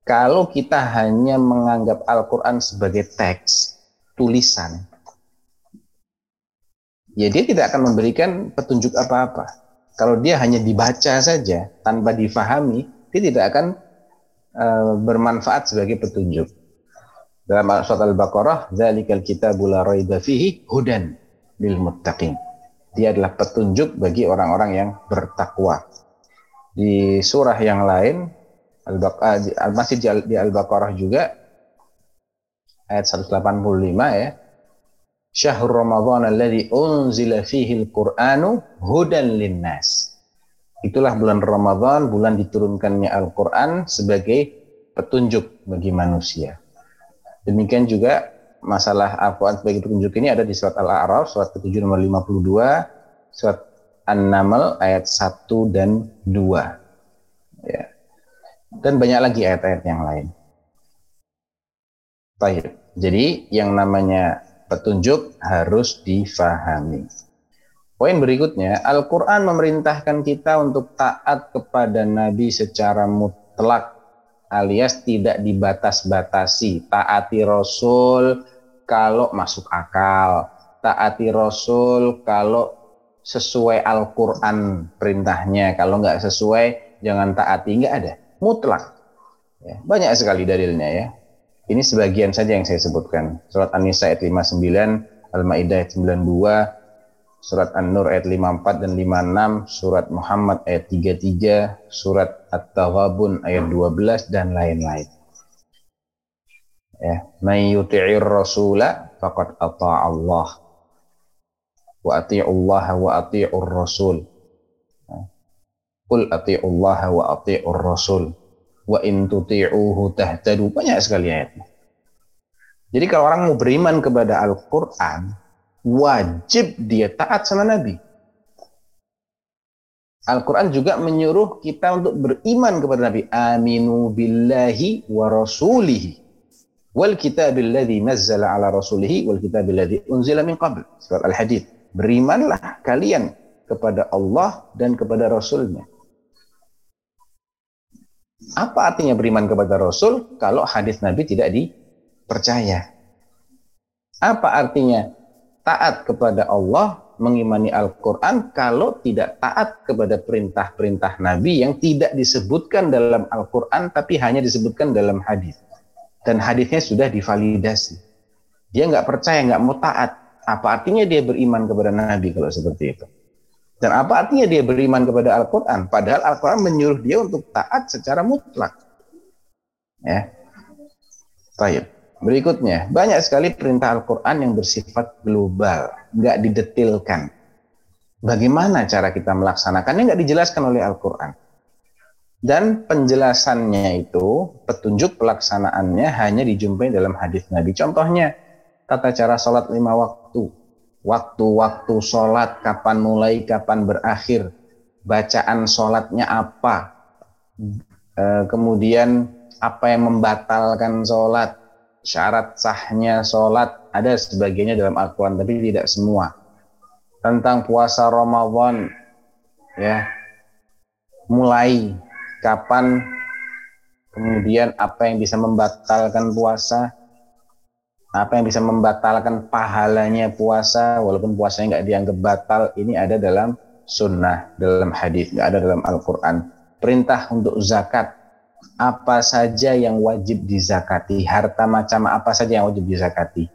Kalau kita hanya menganggap Al-Quran sebagai teks, tulisan, ya dia tidak akan memberikan petunjuk apa-apa. Kalau dia hanya dibaca saja tanpa difahami, dia tidak akan uh, bermanfaat sebagai petunjuk. Dalam surat Al-Baqarah, "Dzalikal kitabul la raiba fihi hudan lil muttaqin." Dia adalah petunjuk bagi orang-orang yang bertakwa. Di surah yang lain, Al masih di Al-Baqarah juga, ayat 185 ya, Syahrul Ramadan alladhi unzila fihi al-Qur'anu hudan linnas. Itulah bulan Ramadan, bulan diturunkannya Al-Quran sebagai petunjuk bagi manusia. Demikian juga masalah Al-Quran sebagai petunjuk ini ada di surat Al-A'raf, surat ke-7 nomor 52, surat An-Naml ayat 1 dan 2. Ya. Dan banyak lagi ayat-ayat yang lain. Baik. Jadi yang namanya petunjuk harus difahami. Poin berikutnya, Al-Quran memerintahkan kita untuk taat kepada Nabi secara mutlak alias tidak dibatas-batasi. Taati Rasul kalau masuk akal, taati Rasul kalau sesuai Al-Quran perintahnya. Kalau nggak sesuai, jangan taati. Nggak ada. Mutlak. Ya, banyak sekali dalilnya ya. Ini sebagian saja yang saya sebutkan. Surat An-Nisa ayat 59, Al-Ma'idah ayat 92, surat An-Nur ayat 54 dan 56, surat Muhammad ayat 33, surat At-Taghabun ayat 12 dan lain-lain. Ya, may yuti'ir rasula faqad ata'a Allah. Wa ati'ullah wa ati'ur rasul. Ya. Qul ati'ullah wa ati'ur rasul. Wa in tuti'uhu tahtadu. Banyak sekali ayatnya. Jadi kalau orang mau beriman kepada Al-Quran, wajib dia taat sama Nabi. Al-Quran juga menyuruh kita untuk beriman kepada Nabi. Aminu billahi wa rasulihi. Wal kitabil ladhi nazzala ala rasulihi wal kitabil ladhi unzila min qabl. Surat Al-Hadid. Berimanlah kalian kepada Allah dan kepada Rasulnya. Apa artinya beriman kepada Rasul kalau hadis Nabi tidak dipercaya? Apa artinya taat kepada Allah mengimani Al-Quran kalau tidak taat kepada perintah-perintah Nabi yang tidak disebutkan dalam Al-Quran tapi hanya disebutkan dalam hadis. Dan hadisnya sudah divalidasi. Dia nggak percaya, nggak mau taat. Apa artinya dia beriman kepada Nabi kalau seperti itu? Dan apa artinya dia beriman kepada Al-Quran? Padahal Al-Quran menyuruh dia untuk taat secara mutlak. Ya. Baik. Berikutnya, banyak sekali perintah Al-Quran yang bersifat global, nggak didetilkan. Bagaimana cara kita melaksanakannya nggak dijelaskan oleh Al-Quran. Dan penjelasannya itu, petunjuk pelaksanaannya hanya dijumpai dalam hadis Nabi. Contohnya, tata cara sholat lima waktu. Waktu-waktu sholat, kapan mulai, kapan berakhir. Bacaan sholatnya apa. E, kemudian, apa yang membatalkan sholat syarat sahnya sholat ada sebagainya dalam Al-Quran tapi tidak semua. Tentang puasa Ramadan ya mulai kapan kemudian apa yang bisa membatalkan puasa apa yang bisa membatalkan pahalanya puasa walaupun puasanya nggak dianggap batal ini ada dalam sunnah dalam hadis nggak ada dalam Al-Quran. Perintah untuk zakat apa saja yang wajib dizakati, harta macam apa saja yang wajib dizakati.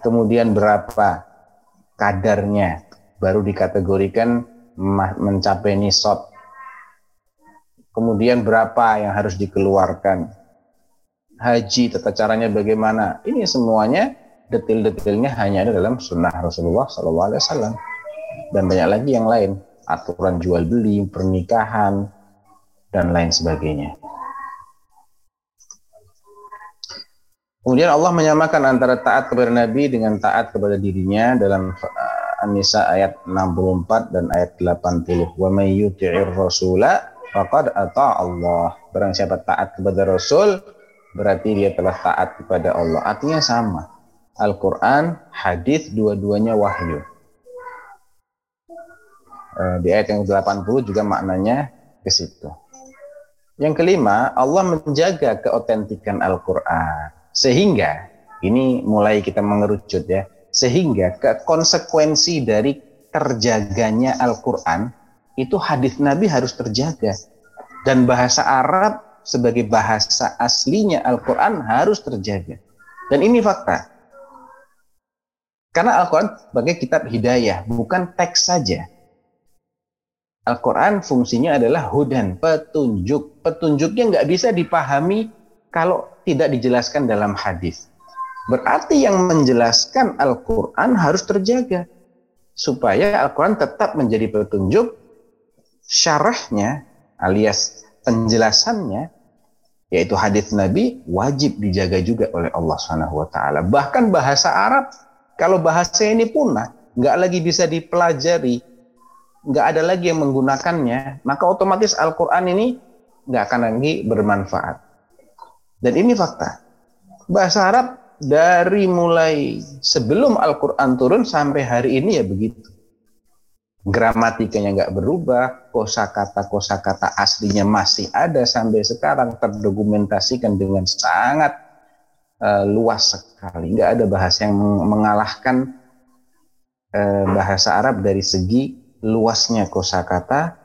Kemudian berapa kadarnya baru dikategorikan mencapai nisab. Kemudian berapa yang harus dikeluarkan. Haji tata caranya bagaimana? Ini semuanya detail-detailnya hanya ada dalam sunnah Rasulullah SAW dan banyak lagi yang lain aturan jual beli, pernikahan dan lain sebagainya. Kemudian Allah menyamakan antara taat kepada Nabi dengan taat kepada dirinya dalam uh, An-Nisa ayat 64 dan ayat 80. Wa may yuti'ir rasula faqad Allah. Barang siapa taat kepada Rasul berarti dia telah taat kepada Allah. Artinya sama. Al-Qur'an, hadis dua-duanya wahyu. Uh, di ayat yang 80 juga maknanya ke situ. Yang kelima, Allah menjaga keotentikan Al-Qur'an sehingga ini mulai kita mengerucut ya. Sehingga ke konsekuensi dari terjaganya Al-Qur'an itu hadis Nabi harus terjaga dan bahasa Arab sebagai bahasa aslinya Al-Qur'an harus terjaga. Dan ini fakta. Karena Al-Quran sebagai kitab hidayah, bukan teks saja. Al-Quran fungsinya adalah hudan, petunjuk. Petunjuknya nggak bisa dipahami kalau tidak dijelaskan dalam hadis. Berarti yang menjelaskan Al-Quran harus terjaga. Supaya Al-Quran tetap menjadi petunjuk, syarahnya alias penjelasannya, yaitu hadis Nabi, wajib dijaga juga oleh Allah Subhanahu wa taala. Bahkan bahasa Arab, kalau bahasa ini punah, nggak lagi bisa dipelajari, nggak ada lagi yang menggunakannya, maka otomatis Al-Quran ini nggak akan lagi bermanfaat. Dan ini fakta. Bahasa Arab dari mulai sebelum Al-Quran turun sampai hari ini ya begitu. Gramatikanya nggak berubah, kosakata-kosakata aslinya masih ada sampai sekarang terdokumentasikan dengan sangat uh, luas sekali. Nggak ada bahasa yang mengalahkan uh, bahasa Arab dari segi luasnya kosakata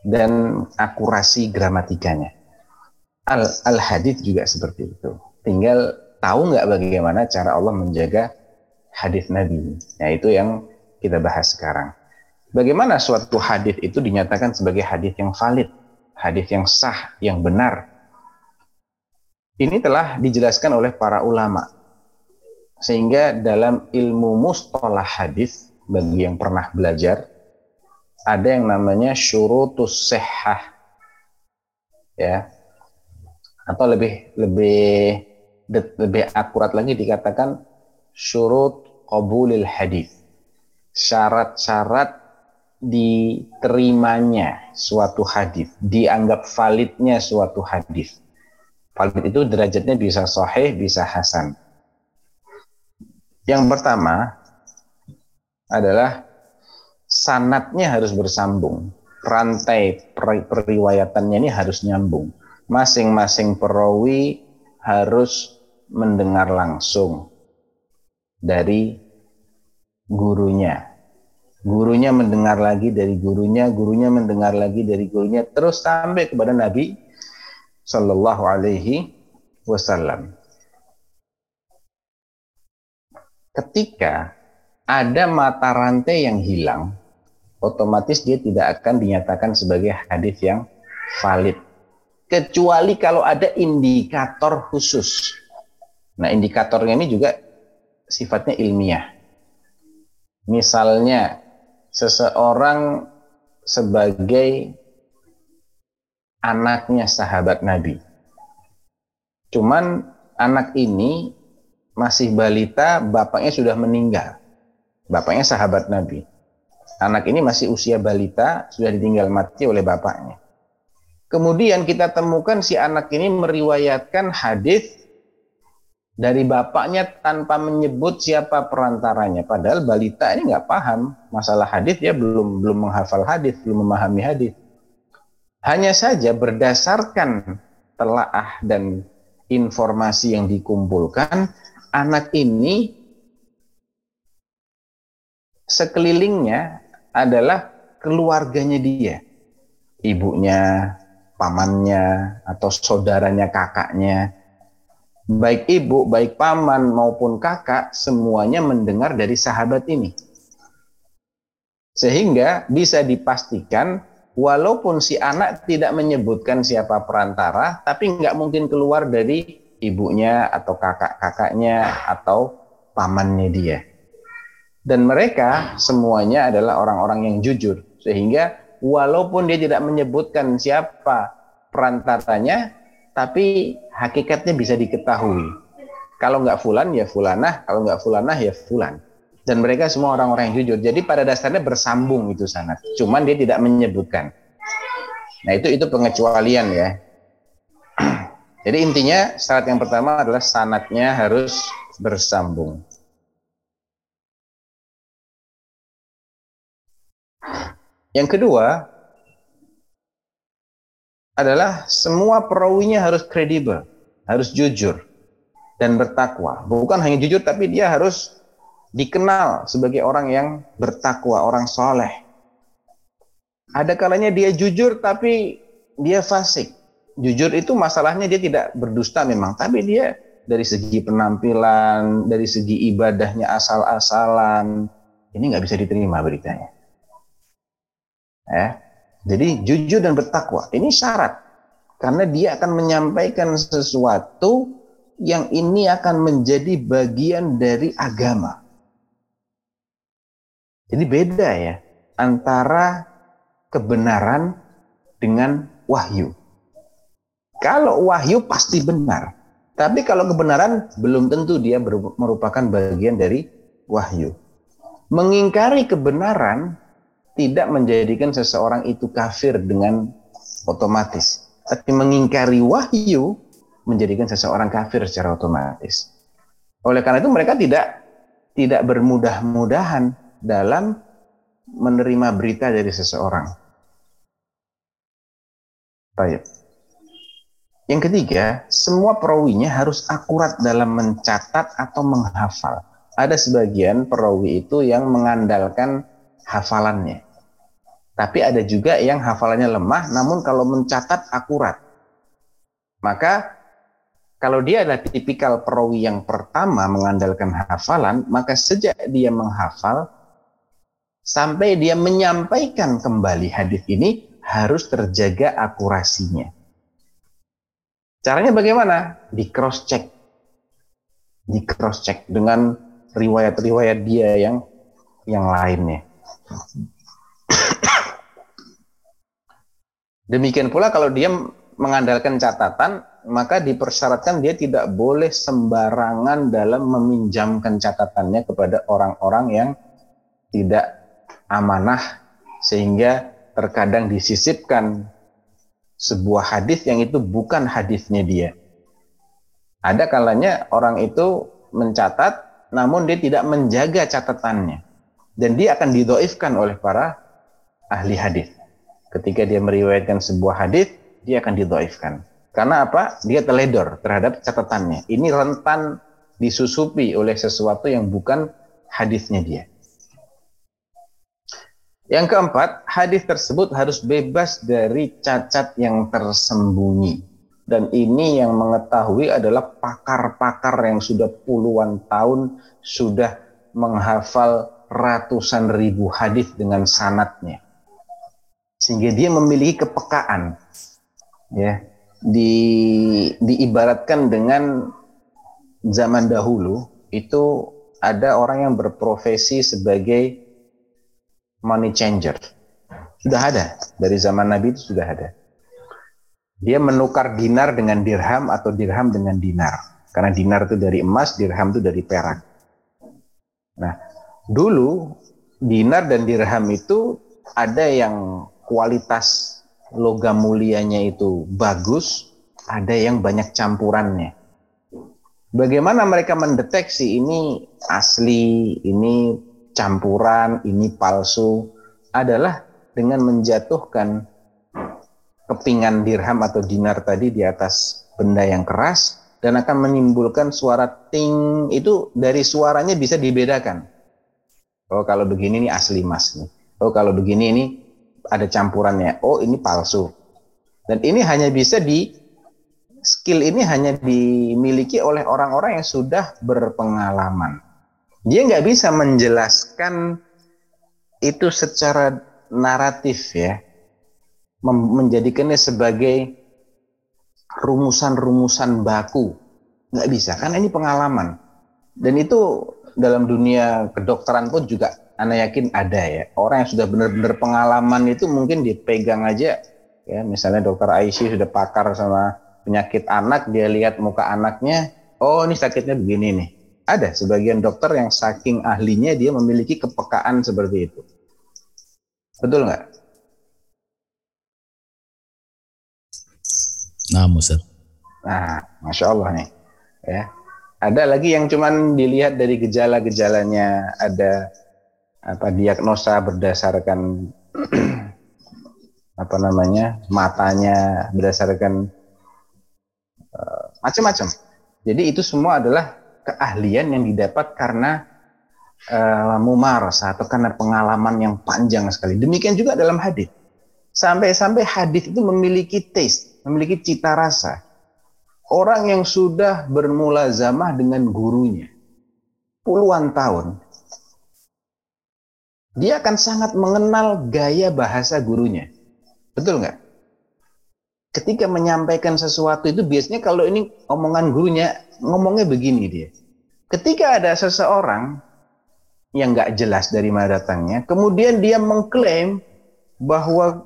dan akurasi gramatikanya al al hadis juga seperti itu. Tinggal tahu nggak bagaimana cara Allah menjaga hadis Nabi. Nah itu yang kita bahas sekarang. Bagaimana suatu hadis itu dinyatakan sebagai hadis yang valid, hadis yang sah, yang benar. Ini telah dijelaskan oleh para ulama. Sehingga dalam ilmu mustalah hadis bagi yang pernah belajar ada yang namanya syurutus sehah. Ya, atau lebih lebih lebih akurat lagi dikatakan syurut qabulil hadis. Syarat-syarat diterimanya suatu hadis, dianggap validnya suatu hadis. Valid itu derajatnya bisa sahih, bisa hasan. Yang pertama adalah sanatnya harus bersambung. Rantai periwayatannya ini harus nyambung. Masing-masing perawi harus mendengar langsung dari gurunya. Gurunya mendengar lagi dari gurunya, gurunya mendengar lagi dari gurunya, terus sampai kepada Nabi Shallallahu Alaihi Wasallam. Ketika ada mata rantai yang hilang, otomatis dia tidak akan dinyatakan sebagai hadis yang valid. Kecuali kalau ada indikator khusus. Nah, indikatornya ini juga sifatnya ilmiah. Misalnya seseorang sebagai anaknya sahabat Nabi. Cuman anak ini masih balita, bapaknya sudah meninggal. Bapaknya sahabat Nabi. Anak ini masih usia balita, sudah ditinggal mati oleh bapaknya. Kemudian kita temukan si anak ini meriwayatkan hadis dari bapaknya tanpa menyebut siapa perantaranya. Padahal balita ini nggak paham masalah hadis, dia belum belum menghafal hadis, belum memahami hadis. Hanya saja berdasarkan telaah dan informasi yang dikumpulkan, anak ini sekelilingnya adalah keluarganya dia. Ibunya, pamannya, atau saudaranya, kakaknya, baik ibu, baik paman maupun kakak semuanya mendengar dari sahabat ini. Sehingga bisa dipastikan walaupun si anak tidak menyebutkan siapa perantara, tapi nggak mungkin keluar dari ibunya atau kakak-kakaknya atau pamannya dia. Dan mereka semuanya adalah orang-orang yang jujur. Sehingga walaupun dia tidak menyebutkan siapa perantaranya, tapi hakikatnya bisa diketahui. Kalau nggak fulan ya fulanah, kalau nggak fulanah ya fulan. Dan mereka semua orang-orang yang jujur. Jadi pada dasarnya bersambung itu sangat. Cuman dia tidak menyebutkan. Nah itu itu pengecualian ya. [CLEARS THROAT] Jadi intinya syarat yang pertama adalah sanatnya harus bersambung. Yang kedua, adalah semua perawinya harus kredibel, harus jujur dan bertakwa. Bukan hanya jujur tapi dia harus dikenal sebagai orang yang bertakwa, orang soleh. Ada kalanya dia jujur tapi dia fasik. Jujur itu masalahnya dia tidak berdusta memang, tapi dia dari segi penampilan, dari segi ibadahnya asal-asalan, ini nggak bisa diterima beritanya. Eh, jadi jujur dan bertakwa ini syarat karena dia akan menyampaikan sesuatu yang ini akan menjadi bagian dari agama. Jadi beda ya antara kebenaran dengan wahyu. Kalau wahyu pasti benar, tapi kalau kebenaran belum tentu dia merupakan bagian dari wahyu. Mengingkari kebenaran tidak menjadikan seseorang itu kafir dengan otomatis, tapi mengingkari wahyu menjadikan seseorang kafir secara otomatis. Oleh karena itu mereka tidak tidak bermudah-mudahan dalam menerima berita dari seseorang. Baik. Yang ketiga, semua perawinya harus akurat dalam mencatat atau menghafal. Ada sebagian perawi itu yang mengandalkan hafalannya. Tapi ada juga yang hafalannya lemah, namun kalau mencatat akurat. Maka kalau dia adalah tipikal perawi yang pertama mengandalkan hafalan, maka sejak dia menghafal sampai dia menyampaikan kembali hadis ini harus terjaga akurasinya. Caranya bagaimana? Di cross check. Di cross check dengan riwayat-riwayat dia yang yang lainnya. Demikian pula kalau dia mengandalkan catatan, maka dipersyaratkan dia tidak boleh sembarangan dalam meminjamkan catatannya kepada orang-orang yang tidak amanah sehingga terkadang disisipkan sebuah hadis yang itu bukan hadisnya dia. Ada kalanya orang itu mencatat namun dia tidak menjaga catatannya dan dia akan didoifkan oleh para ahli hadis. Ketika dia meriwayatkan sebuah hadis, dia akan didoifkan. Karena apa? Dia teledor terhadap catatannya. Ini rentan disusupi oleh sesuatu yang bukan hadisnya dia. Yang keempat, hadis tersebut harus bebas dari cacat yang tersembunyi. Dan ini yang mengetahui adalah pakar-pakar yang sudah puluhan tahun sudah menghafal ratusan ribu hadis dengan sanatnya. Sehingga dia memiliki kepekaan. Ya, di diibaratkan dengan zaman dahulu itu ada orang yang berprofesi sebagai money changer. Sudah ada dari zaman Nabi itu sudah ada. Dia menukar dinar dengan dirham atau dirham dengan dinar. Karena dinar itu dari emas, dirham itu dari perak. Nah, dulu dinar dan dirham itu ada yang kualitas logam mulianya itu bagus, ada yang banyak campurannya. Bagaimana mereka mendeteksi ini asli, ini campuran, ini palsu? Adalah dengan menjatuhkan kepingan dirham atau dinar tadi di atas benda yang keras dan akan menimbulkan suara ting itu dari suaranya bisa dibedakan. Oh kalau begini ini asli mas nih. Oh kalau begini ini ada campurannya. Oh, ini palsu. Dan ini hanya bisa di skill ini hanya dimiliki oleh orang-orang yang sudah berpengalaman. Dia nggak bisa menjelaskan itu secara naratif ya, menjadikannya sebagai rumusan-rumusan baku. Nggak bisa, karena ini pengalaman. Dan itu dalam dunia kedokteran pun juga Anda yakin ada ya. Orang yang sudah benar-benar pengalaman itu mungkin dipegang aja. Ya misalnya dokter Aisyah sudah pakar sama penyakit anak dia lihat muka anaknya oh ini sakitnya begini nih. Ada sebagian dokter yang saking ahlinya dia memiliki kepekaan seperti itu. Betul nggak? Nah, Ustaz. Nah, masya Allah nih. Ya. Ada lagi yang cuman dilihat dari gejala-gejalanya ada apa diagnosa berdasarkan [CLEARS THROAT] apa namanya matanya berdasarkan uh, macam-macam. Jadi itu semua adalah keahlian yang didapat karena uh, mumaras atau karena pengalaman yang panjang sekali. Demikian juga dalam hadis. Sampai-sampai hadis itu memiliki taste, memiliki cita rasa. Orang yang sudah bermula zamah dengan gurunya puluhan tahun, dia akan sangat mengenal gaya bahasa gurunya. Betul nggak? Ketika menyampaikan sesuatu itu biasanya kalau ini omongan gurunya, ngomongnya begini dia. Ketika ada seseorang yang nggak jelas dari mana datangnya, kemudian dia mengklaim bahwa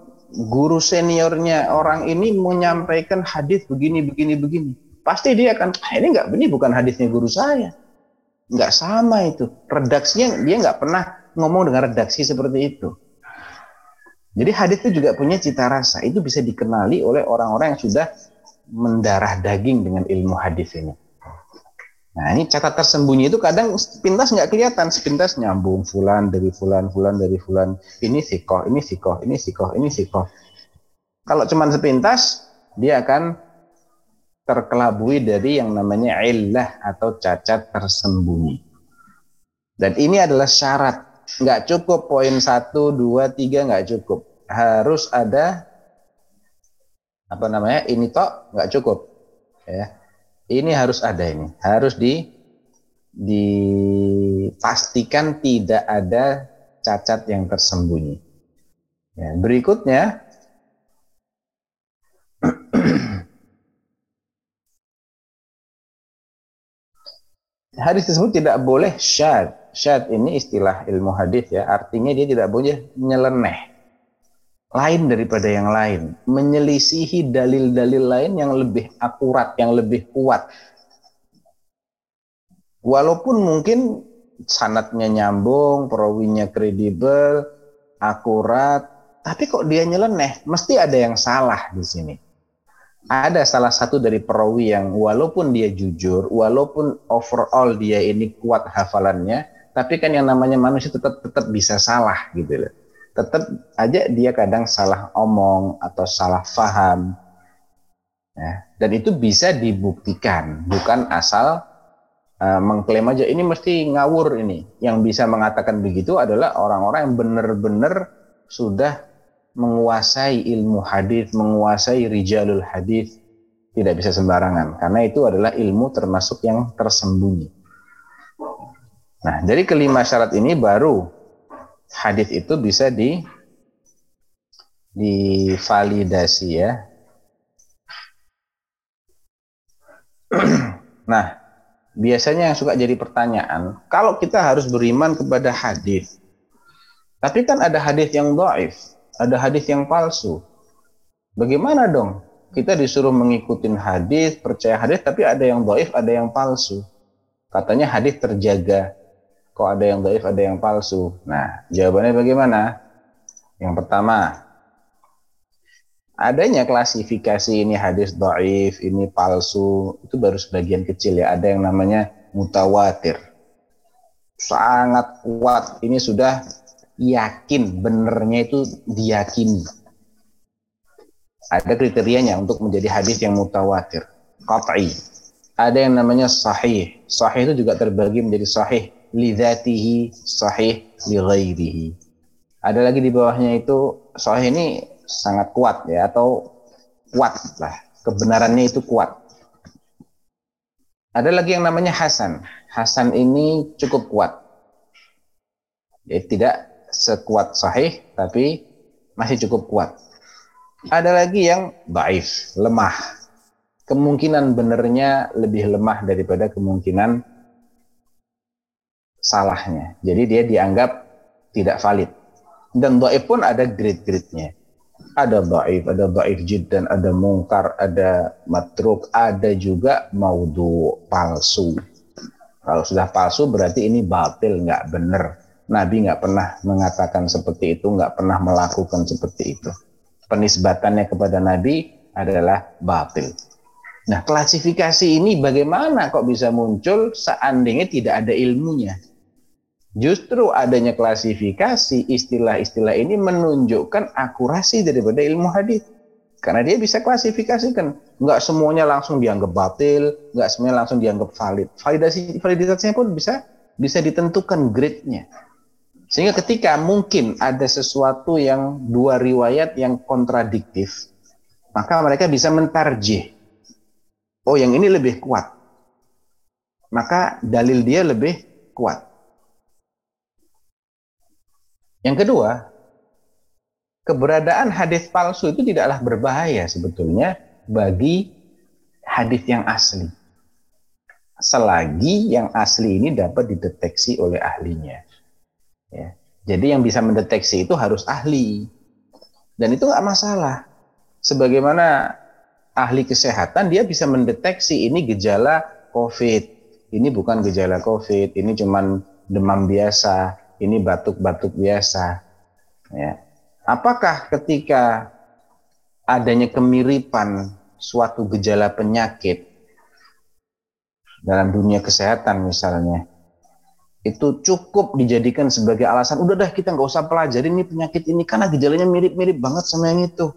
guru seniornya orang ini menyampaikan hadis begini, begini, begini. Pasti dia akan, ah, ini nggak, ini bukan hadisnya guru saya. Nggak sama itu. Redaksinya dia nggak pernah ngomong dengan redaksi seperti itu. Jadi hadis itu juga punya cita rasa. Itu bisa dikenali oleh orang-orang yang sudah mendarah daging dengan ilmu hadis ini. Nah ini catat tersembunyi itu kadang sepintas nggak kelihatan, sepintas nyambung fulan dari fulan, fulan dari fulan. Ini sikoh, ini sikoh, ini sikoh, ini sikoh. Kalau cuma sepintas, dia akan terkelabui dari yang namanya illah atau cacat tersembunyi. Dan ini adalah syarat nggak cukup poin satu dua tiga nggak cukup. Harus ada apa namanya ini tok nggak cukup. Ya. Ini harus ada ini. Harus di dipastikan tidak ada cacat yang tersembunyi. Ya, berikutnya [CLEARS THROAT] hadis tersebut tidak boleh syad syad ini istilah ilmu hadis ya, artinya dia tidak boleh nyeleneh. lain daripada yang lain, menyelisihi dalil-dalil lain yang lebih akurat, yang lebih kuat. Walaupun mungkin sanatnya nyambung, perawinya kredibel, akurat, tapi kok dia nyeleneh? Mesti ada yang salah di sini. Ada salah satu dari perawi yang walaupun dia jujur, walaupun overall dia ini kuat hafalannya, tapi kan yang namanya manusia tetap tetap bisa salah gitu loh. Tetap aja dia kadang salah omong atau salah faham. Ya, dan itu bisa dibuktikan, bukan asal uh, mengklaim aja ini mesti ngawur ini. Yang bisa mengatakan begitu adalah orang-orang yang benar-benar sudah menguasai ilmu hadis, menguasai rijalul hadis tidak bisa sembarangan karena itu adalah ilmu termasuk yang tersembunyi. Nah, dari kelima syarat ini baru hadis itu bisa di divalidasi ya. [CLEARS THROAT] nah, biasanya yang suka jadi pertanyaan, kalau kita harus beriman kepada hadis, tapi kan ada hadis yang doif, ada hadis yang palsu. Bagaimana dong? Kita disuruh mengikuti hadis, percaya hadis, tapi ada yang doif, ada yang palsu. Katanya hadis terjaga. Kok ada yang doif, ada yang palsu? Nah, jawabannya bagaimana? Yang pertama, adanya klasifikasi ini hadis doif, ini palsu, itu baru sebagian kecil ya. Ada yang namanya mutawatir. Sangat kuat. Ini sudah yakin benernya itu diyakini. Ada kriterianya untuk menjadi hadis yang mutawatir qat'i. Ada yang namanya sahih. Sahih itu juga terbagi menjadi sahih lidzatihi sahih li ada lagi di bawahnya itu sahih ini sangat kuat ya atau kuat lah. Kebenarannya itu kuat. Ada lagi yang namanya hasan. Hasan ini cukup kuat. Ya tidak sekuat sahih tapi masih cukup kuat. Ada lagi yang baif, lemah. Kemungkinan benernya lebih lemah daripada kemungkinan salahnya. Jadi dia dianggap tidak valid. Dan baif pun ada grade-grade-nya. Ada baif, ada baif dan ada mungkar, ada matruk, ada juga maudu palsu. Kalau sudah palsu berarti ini batil, nggak benar Nabi nggak pernah mengatakan seperti itu, nggak pernah melakukan seperti itu. Penisbatannya kepada Nabi adalah batil. Nah, klasifikasi ini bagaimana kok bisa muncul seandainya tidak ada ilmunya? Justru adanya klasifikasi istilah-istilah ini menunjukkan akurasi daripada ilmu hadis. Karena dia bisa klasifikasikan. Nggak semuanya langsung dianggap batil, nggak semuanya langsung dianggap valid. Validasi validitasnya pun bisa bisa ditentukan grade-nya. Sehingga ketika mungkin ada sesuatu yang dua riwayat yang kontradiktif, maka mereka bisa mentarjih. Oh, yang ini lebih kuat. Maka dalil dia lebih kuat. Yang kedua, keberadaan hadis palsu itu tidaklah berbahaya sebetulnya bagi hadis yang asli. Selagi yang asli ini dapat dideteksi oleh ahlinya. Ya. Jadi yang bisa mendeteksi itu harus ahli. Dan itu nggak masalah. Sebagaimana ahli kesehatan, dia bisa mendeteksi ini gejala COVID. Ini bukan gejala COVID, ini cuman demam biasa, ini batuk-batuk biasa. Ya. Apakah ketika adanya kemiripan suatu gejala penyakit dalam dunia kesehatan misalnya, itu cukup dijadikan sebagai alasan udah dah kita nggak usah pelajari ini penyakit ini karena gejalanya mirip-mirip banget sama yang itu.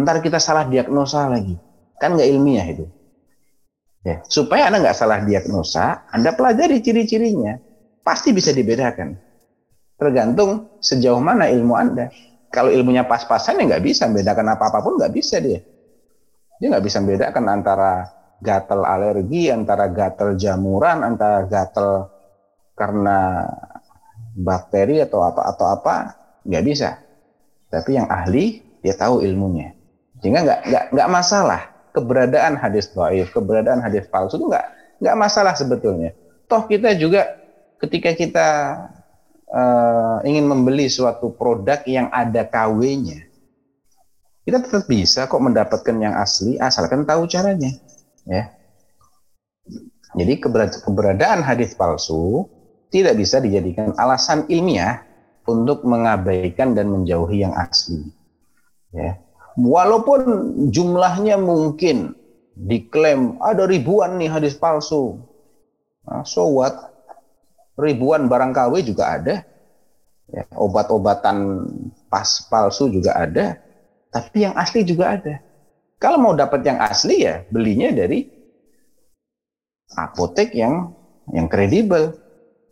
Ntar kita salah diagnosa lagi. Kan nggak ilmiah itu. Ya supaya anda nggak salah diagnosa anda pelajari ciri-cirinya. Pasti bisa dibedakan. Tergantung sejauh mana ilmu anda. Kalau ilmunya pas-pasan ya nggak bisa membedakan apa apa pun nggak bisa dia. Dia nggak bisa membedakan antara gatal alergi antara gatal jamuran antara gatal karena bakteri atau apa atau apa nggak bisa. Tapi yang ahli dia tahu ilmunya. Sehingga nggak nggak nggak masalah keberadaan hadis dhaif, keberadaan hadis palsu itu nggak nggak masalah sebetulnya. Toh kita juga ketika kita uh, ingin membeli suatu produk yang ada KW-nya, Kita tetap bisa kok mendapatkan yang asli asalkan tahu caranya. Ya. Jadi keberadaan hadis palsu tidak bisa dijadikan alasan ilmiah untuk mengabaikan dan menjauhi yang asli. Ya. Walaupun jumlahnya mungkin diklaim ada ribuan nih hadis palsu. Nah, so what? Ribuan barang KW juga ada. Ya, obat-obatan pas palsu juga ada. Tapi yang asli juga ada. Kalau mau dapat yang asli ya belinya dari apotek yang yang kredibel.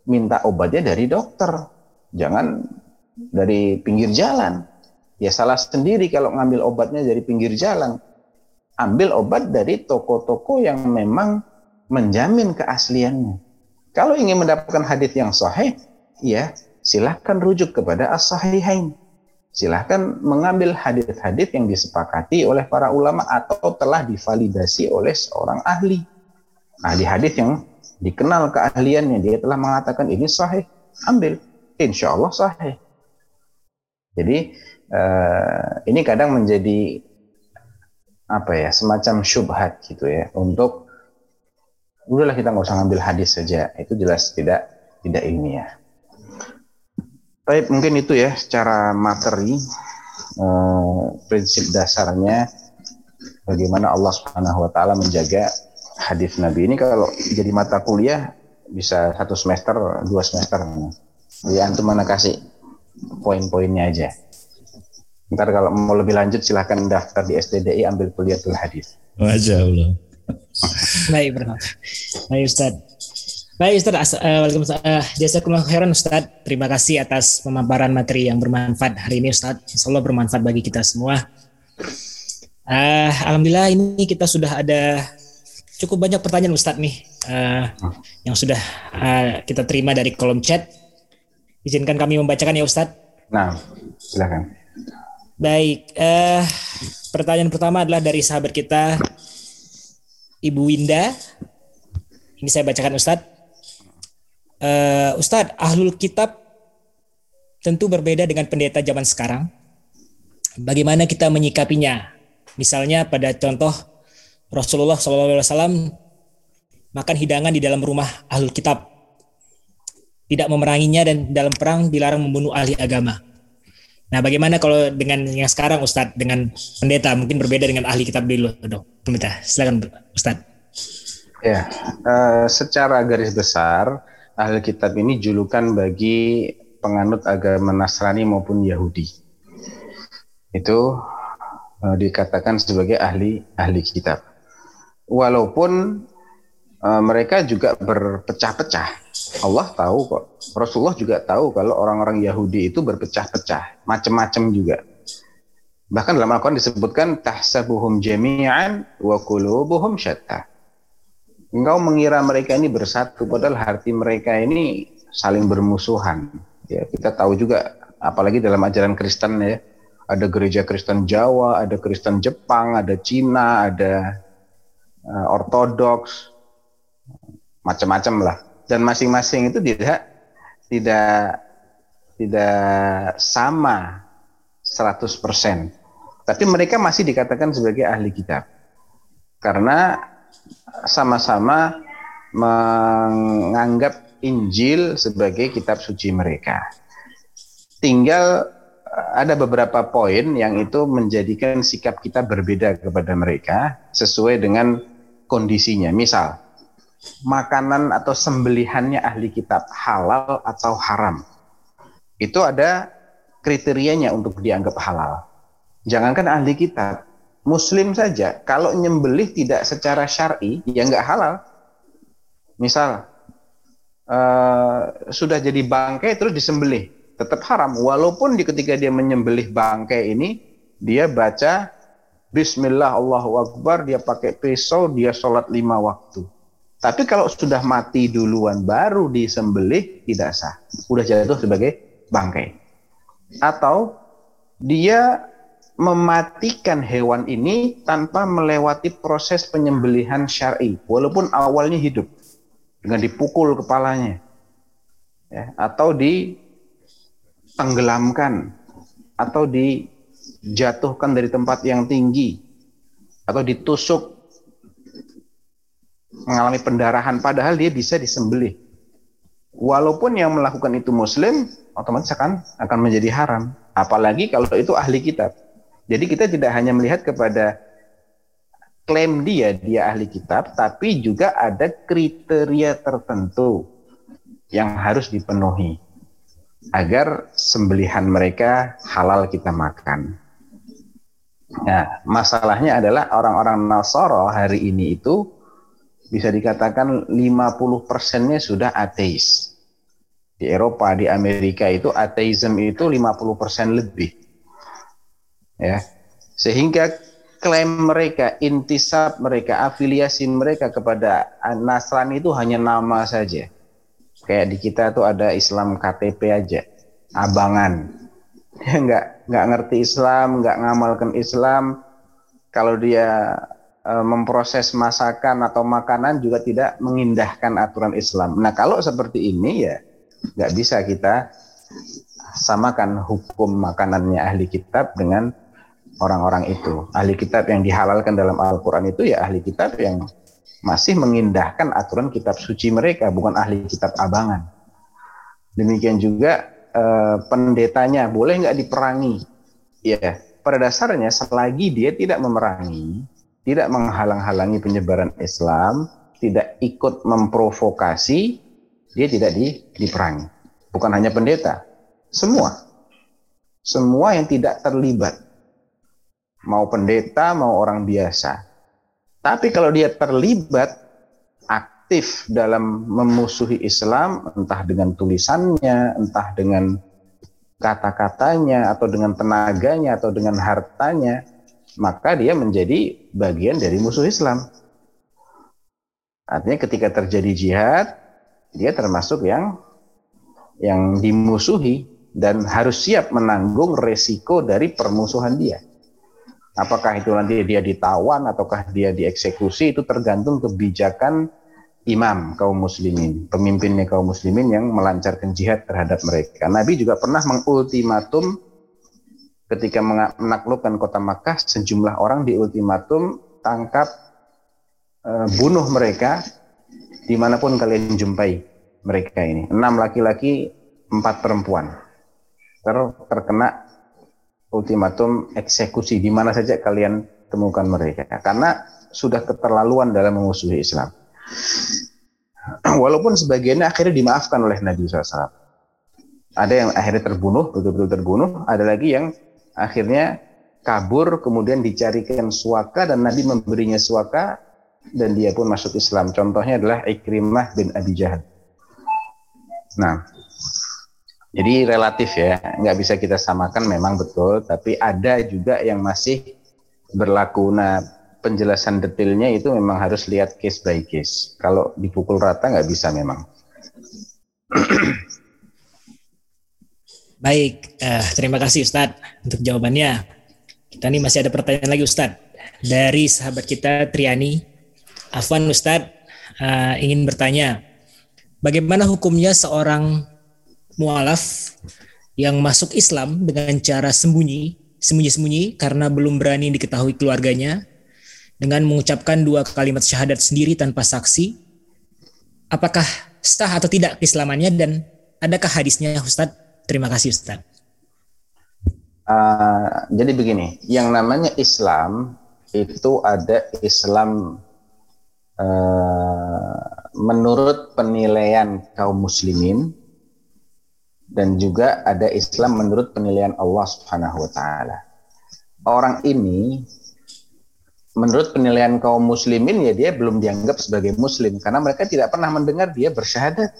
Minta obatnya dari dokter. Jangan dari pinggir jalan. Ya salah sendiri kalau ngambil obatnya dari pinggir jalan. Ambil obat dari toko-toko yang memang menjamin keasliannya. Kalau ingin mendapatkan hadis yang sahih, ya silahkan rujuk kepada as-sahihain. Silahkan mengambil hadis-hadis yang disepakati oleh para ulama atau telah divalidasi oleh seorang ahli. Nah, di hadis yang dikenal keahliannya, dia telah mengatakan ini sahih, ambil. Insya Allah sahih. Jadi uh, ini kadang menjadi apa ya semacam syubhat gitu ya untuk udahlah kita nggak usah ngambil hadis saja itu jelas tidak tidak ilmiah. Baik mungkin itu ya secara materi uh, prinsip dasarnya bagaimana Allah Subhanahu Wa Taala menjaga hadis Nabi ini kalau jadi mata kuliah bisa satu semester dua semester ya antum mana kasih poin-poinnya aja. Ntar kalau mau lebih lanjut silahkan daftar di STDI ambil kuliah kuliatul hadis. Masya Allah. Baik, bro. Baik, Ustaz. Baik, Ustaz. Uh, Waalaikumsalam. Uh, Jazakumullah khairan, Ustaz. Terima kasih atas pemaparan materi yang bermanfaat hari ini, Ustaz. Insya Allah bermanfaat bagi kita semua. Uh, Alhamdulillah ini kita sudah ada cukup banyak pertanyaan Ustaz nih uh, yang sudah uh, kita terima dari kolom chat. Izinkan kami membacakan ya Ustaz. Nah, silakan. Baik, uh, pertanyaan pertama adalah dari sahabat kita Ibu Winda. Ini saya bacakan Ustadz. Uh, Ustadz, ahlul kitab tentu berbeda dengan pendeta zaman sekarang. Bagaimana kita menyikapinya? Misalnya pada contoh Rasulullah SAW makan hidangan di dalam rumah ahlul kitab. Tidak memeranginya dan dalam perang dilarang membunuh ahli agama Nah, bagaimana kalau dengan yang sekarang Ustadz dengan pendeta mungkin berbeda dengan ahli kitab dulu. Pendeta, silakan Ustadz. Ya, uh, secara garis besar ahli kitab ini julukan bagi penganut agama Nasrani maupun Yahudi. Itu uh, dikatakan sebagai ahli ahli kitab. Walaupun uh, mereka juga berpecah-pecah Allah tahu kok. Rasulullah juga tahu kalau orang-orang Yahudi itu berpecah-pecah, macam-macam juga. Bahkan dalam Al-Quran disebutkan tahsabuhum jami'an wa qulubuhum syatta. Engkau mengira mereka ini bersatu padahal hati mereka ini saling bermusuhan. Ya, kita tahu juga apalagi dalam ajaran Kristen ya. Ada gereja Kristen Jawa, ada Kristen Jepang, ada Cina, ada uh, Ortodoks, macam-macam lah dan masing-masing itu tidak tidak tidak sama 100%. Tapi mereka masih dikatakan sebagai ahli kitab. Karena sama-sama menganggap Injil sebagai kitab suci mereka. Tinggal ada beberapa poin yang itu menjadikan sikap kita berbeda kepada mereka sesuai dengan kondisinya. Misal, makanan atau sembelihannya ahli kitab halal atau haram. Itu ada kriterianya untuk dianggap halal. Jangankan ahli kitab, muslim saja kalau nyembelih tidak secara syar'i ya nggak halal. Misal uh, sudah jadi bangkai terus disembelih, tetap haram walaupun di ketika dia menyembelih bangkai ini dia baca Bismillah Allahu Akbar, dia pakai pisau, dia sholat lima waktu tapi kalau sudah mati duluan baru disembelih tidak sah. Sudah jatuh sebagai bangkai. Atau dia mematikan hewan ini tanpa melewati proses penyembelihan syar'i walaupun awalnya hidup dengan dipukul kepalanya ya, atau ditenggelamkan atau di dijatuhkan dari tempat yang tinggi atau ditusuk mengalami pendarahan padahal dia bisa disembelih. Walaupun yang melakukan itu muslim, otomatis akan akan menjadi haram. Apalagi kalau itu ahli kitab. Jadi kita tidak hanya melihat kepada klaim dia dia ahli kitab, tapi juga ada kriteria tertentu yang harus dipenuhi agar sembelihan mereka halal kita makan. Nah, masalahnya adalah orang-orang Nasoro hari ini itu bisa dikatakan 50 persennya sudah ateis. Di Eropa, di Amerika itu ateisme itu 50 persen lebih. Ya, sehingga klaim mereka, intisab mereka, afiliasi mereka kepada Nasrani itu hanya nama saja. Kayak di kita tuh ada Islam KTP aja, abangan. Dia [LAUGHS] nggak nggak ngerti Islam, nggak ngamalkan Islam. Kalau dia e, memproses masakan atau makanan juga tidak mengindahkan aturan Islam. Nah kalau seperti ini ya nggak bisa kita samakan hukum makanannya ahli kitab dengan orang-orang itu. Ahli kitab yang dihalalkan dalam Al-Quran itu ya ahli kitab yang masih mengindahkan aturan kitab suci mereka, bukan ahli kitab abangan. Demikian juga Eh, pendetanya boleh nggak diperangi? Ya, pada dasarnya selagi dia tidak memerangi, tidak menghalang-halangi penyebaran Islam, tidak ikut memprovokasi, dia tidak di, diperangi. Bukan hanya pendeta, semua. Semua yang tidak terlibat. Mau pendeta, mau orang biasa. Tapi kalau dia terlibat, aktif dalam memusuhi Islam, entah dengan tulisannya, entah dengan kata-katanya, atau dengan tenaganya, atau dengan hartanya, maka dia menjadi bagian dari musuh Islam. Artinya ketika terjadi jihad, dia termasuk yang yang dimusuhi dan harus siap menanggung resiko dari permusuhan dia. Apakah itu nanti dia ditawan ataukah dia dieksekusi itu tergantung kebijakan imam kaum muslimin, pemimpinnya kaum muslimin yang melancarkan jihad terhadap mereka. Nabi juga pernah mengultimatum ketika menaklukkan kota Makkah, sejumlah orang diultimatum tangkap, e, bunuh mereka di mana pun kalian jumpai mereka ini. Enam laki-laki, empat perempuan. Ter terkena ultimatum eksekusi di mana saja kalian temukan mereka. Karena sudah keterlaluan dalam memusuhi Islam. [CLEARS THROAT] Walaupun sebagiannya akhirnya dimaafkan oleh Nabi SAW. Ada yang akhirnya terbunuh, betul-betul terbunuh. Ada lagi yang akhirnya kabur, kemudian dicarikan suaka dan Nabi memberinya suaka dan dia pun masuk Islam. Contohnya adalah Ikrimah bin Abi Jahal. Nah, jadi relatif ya, nggak bisa kita samakan memang betul, tapi ada juga yang masih berlaku. Nah, penjelasan detailnya itu memang harus lihat case by case. Kalau dipukul rata nggak bisa memang. Baik, uh, terima kasih Ustadz untuk jawabannya. Kita nih masih ada pertanyaan lagi Ustadz dari sahabat kita Triani. Afwan Ustadz uh, ingin bertanya, bagaimana hukumnya seorang mualaf yang masuk Islam dengan cara sembunyi, sembunyi-sembunyi karena belum berani diketahui keluarganya dengan mengucapkan dua kalimat syahadat sendiri tanpa saksi, apakah sah atau tidak keislamannya dan adakah hadisnya Ustadz? Terima kasih Ustadz. Uh, jadi begini, yang namanya Islam itu ada Islam uh, menurut penilaian kaum muslimin dan juga ada Islam menurut penilaian Allah Subhanahu wa taala. Orang ini menurut penilaian kaum muslimin ya dia belum dianggap sebagai muslim karena mereka tidak pernah mendengar dia bersyahadat.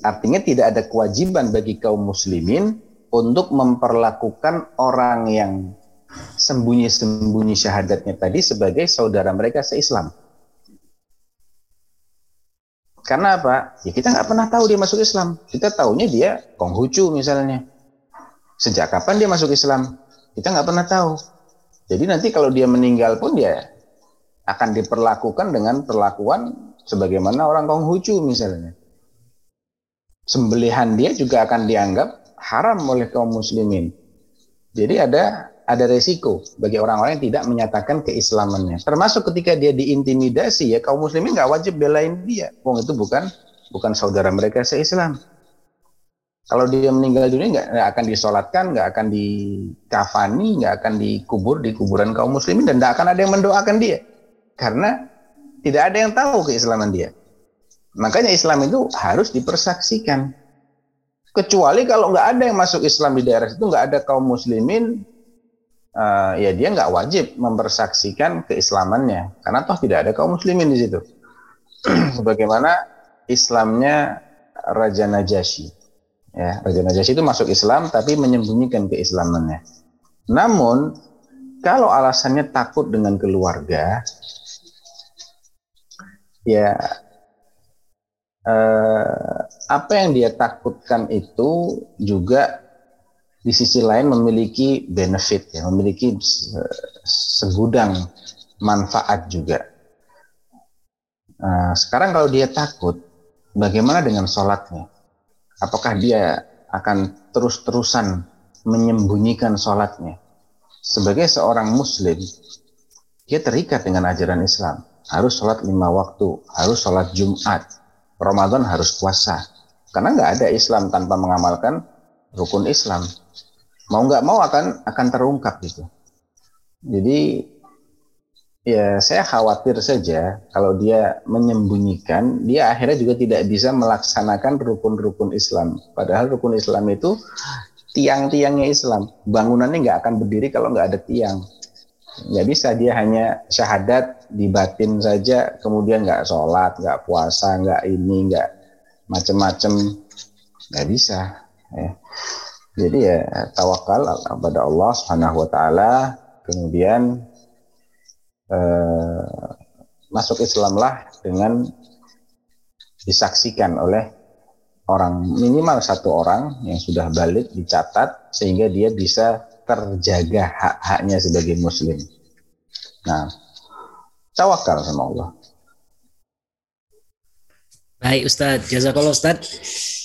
Artinya tidak ada kewajiban bagi kaum muslimin untuk memperlakukan orang yang sembunyi-sembunyi syahadatnya tadi sebagai saudara mereka seislam. Karena apa? Ya kita nggak pernah tahu dia masuk Islam. Kita tahunya dia Konghucu misalnya. Sejak kapan dia masuk Islam? Kita nggak pernah tahu. Jadi nanti kalau dia meninggal pun dia akan diperlakukan dengan perlakuan sebagaimana orang Konghucu misalnya. Sembelihan dia juga akan dianggap haram oleh kaum muslimin. Jadi ada ada resiko bagi orang-orang yang tidak menyatakan keislamannya. Termasuk ketika dia diintimidasi ya kaum muslimin nggak wajib belain dia. Wong itu bukan bukan saudara mereka seislam. Kalau dia meninggal dunia nggak, nggak akan disolatkan, nggak akan dikafani, nggak akan dikubur di kuburan kaum muslimin dan nggak akan ada yang mendoakan dia karena tidak ada yang tahu keislaman dia. Makanya Islam itu harus dipersaksikan. Kecuali kalau nggak ada yang masuk Islam di daerah itu nggak ada kaum muslimin, uh, ya dia nggak wajib mempersaksikan keislamannya karena toh tidak ada kaum muslimin di situ. [CLEARS THROAT] Sebagaimana Islamnya Raja Najasyi. Ya, Raja Najasyi itu masuk Islam tapi menyembunyikan keislamannya. Namun kalau alasannya takut dengan keluarga, ya eh, apa yang dia takutkan itu juga di sisi lain memiliki benefit ya, memiliki segudang manfaat juga. Nah, sekarang kalau dia takut, bagaimana dengan sholatnya? Apakah dia akan terus-terusan menyembunyikan sholatnya? Sebagai seorang muslim, dia terikat dengan ajaran Islam. Harus sholat lima waktu, harus sholat Jumat, Ramadan harus puasa. Karena nggak ada Islam tanpa mengamalkan rukun Islam. Mau nggak mau akan akan terungkap gitu. Jadi ya saya khawatir saja kalau dia menyembunyikan, dia akhirnya juga tidak bisa melaksanakan rukun-rukun Islam. Padahal rukun Islam itu tiang-tiangnya Islam. Bangunannya nggak akan berdiri kalau nggak ada tiang. Nggak bisa dia hanya syahadat di batin saja, kemudian nggak sholat, nggak puasa, nggak ini, nggak macem-macem, nggak bisa. Ya. Jadi ya tawakal kepada Allah Subhanahu Wa Taala, kemudian eh, masuk Islamlah dengan disaksikan oleh orang minimal satu orang yang sudah balik dicatat sehingga dia bisa terjaga hak-haknya sebagai muslim. Nah, tawakal sama Allah. Baik Ustadz, jazakallah Ustadz.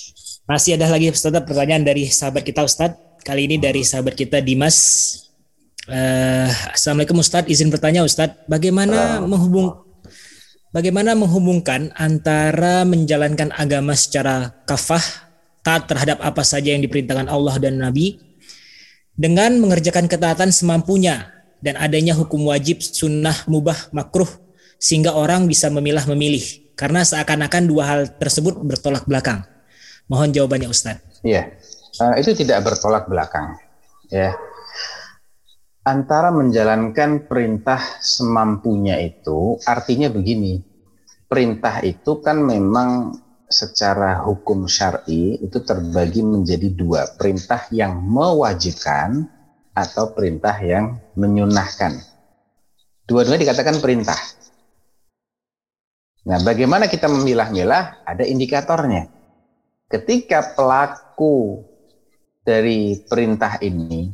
Masih ada lagi Ustadz pertanyaan dari sahabat kita Ustadz. Kali ini dari sahabat kita Dimas. Uh, Assalamualaikum Ustadz, izin bertanya Ustadz, bagaimana menghubung bagaimana menghubungkan antara menjalankan agama secara kafah taat terhadap apa saja yang diperintahkan Allah dan Nabi dengan mengerjakan ketaatan semampunya dan adanya hukum wajib, sunnah, mubah, makruh sehingga orang bisa memilah-memilih karena seakan-akan dua hal tersebut bertolak belakang. Mohon jawabannya Ustadz. Iya, uh, itu tidak bertolak belakang. Ya, antara menjalankan perintah semampunya itu artinya begini. Perintah itu kan memang secara hukum syar'i itu terbagi menjadi dua, perintah yang mewajibkan atau perintah yang menyunahkan. Dua-duanya dikatakan perintah. Nah, bagaimana kita memilah-milah? Ada indikatornya. Ketika pelaku dari perintah ini,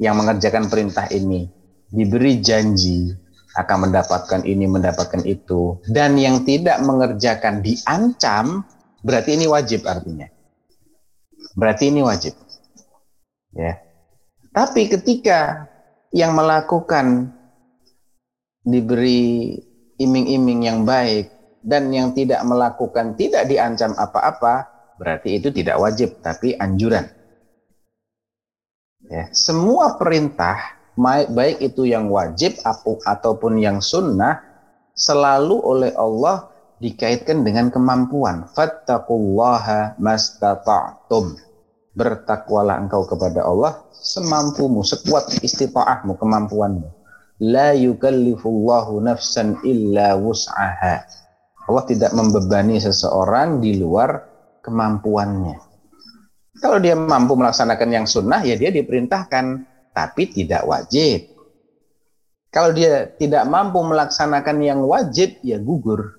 yang mengerjakan perintah ini, diberi janji akan mendapatkan ini, mendapatkan itu, dan yang tidak mengerjakan diancam, berarti ini wajib artinya. Berarti ini wajib. Ya. Tapi ketika yang melakukan diberi iming-iming yang baik dan yang tidak melakukan tidak diancam apa-apa, berarti itu tidak wajib tapi anjuran. Ya, semua perintah baik itu yang wajib ataupun yang sunnah selalu oleh Allah dikaitkan dengan kemampuan. Fattaqullaha mastata'tum. Bertakwalah engkau kepada Allah semampumu, sekuat istita'ahmu, kemampuanmu la yukallifullahu nafsan illa wus'aha. Allah tidak membebani seseorang di luar kemampuannya. Kalau dia mampu melaksanakan yang sunnah, ya dia diperintahkan, tapi tidak wajib. Kalau dia tidak mampu melaksanakan yang wajib, ya gugur.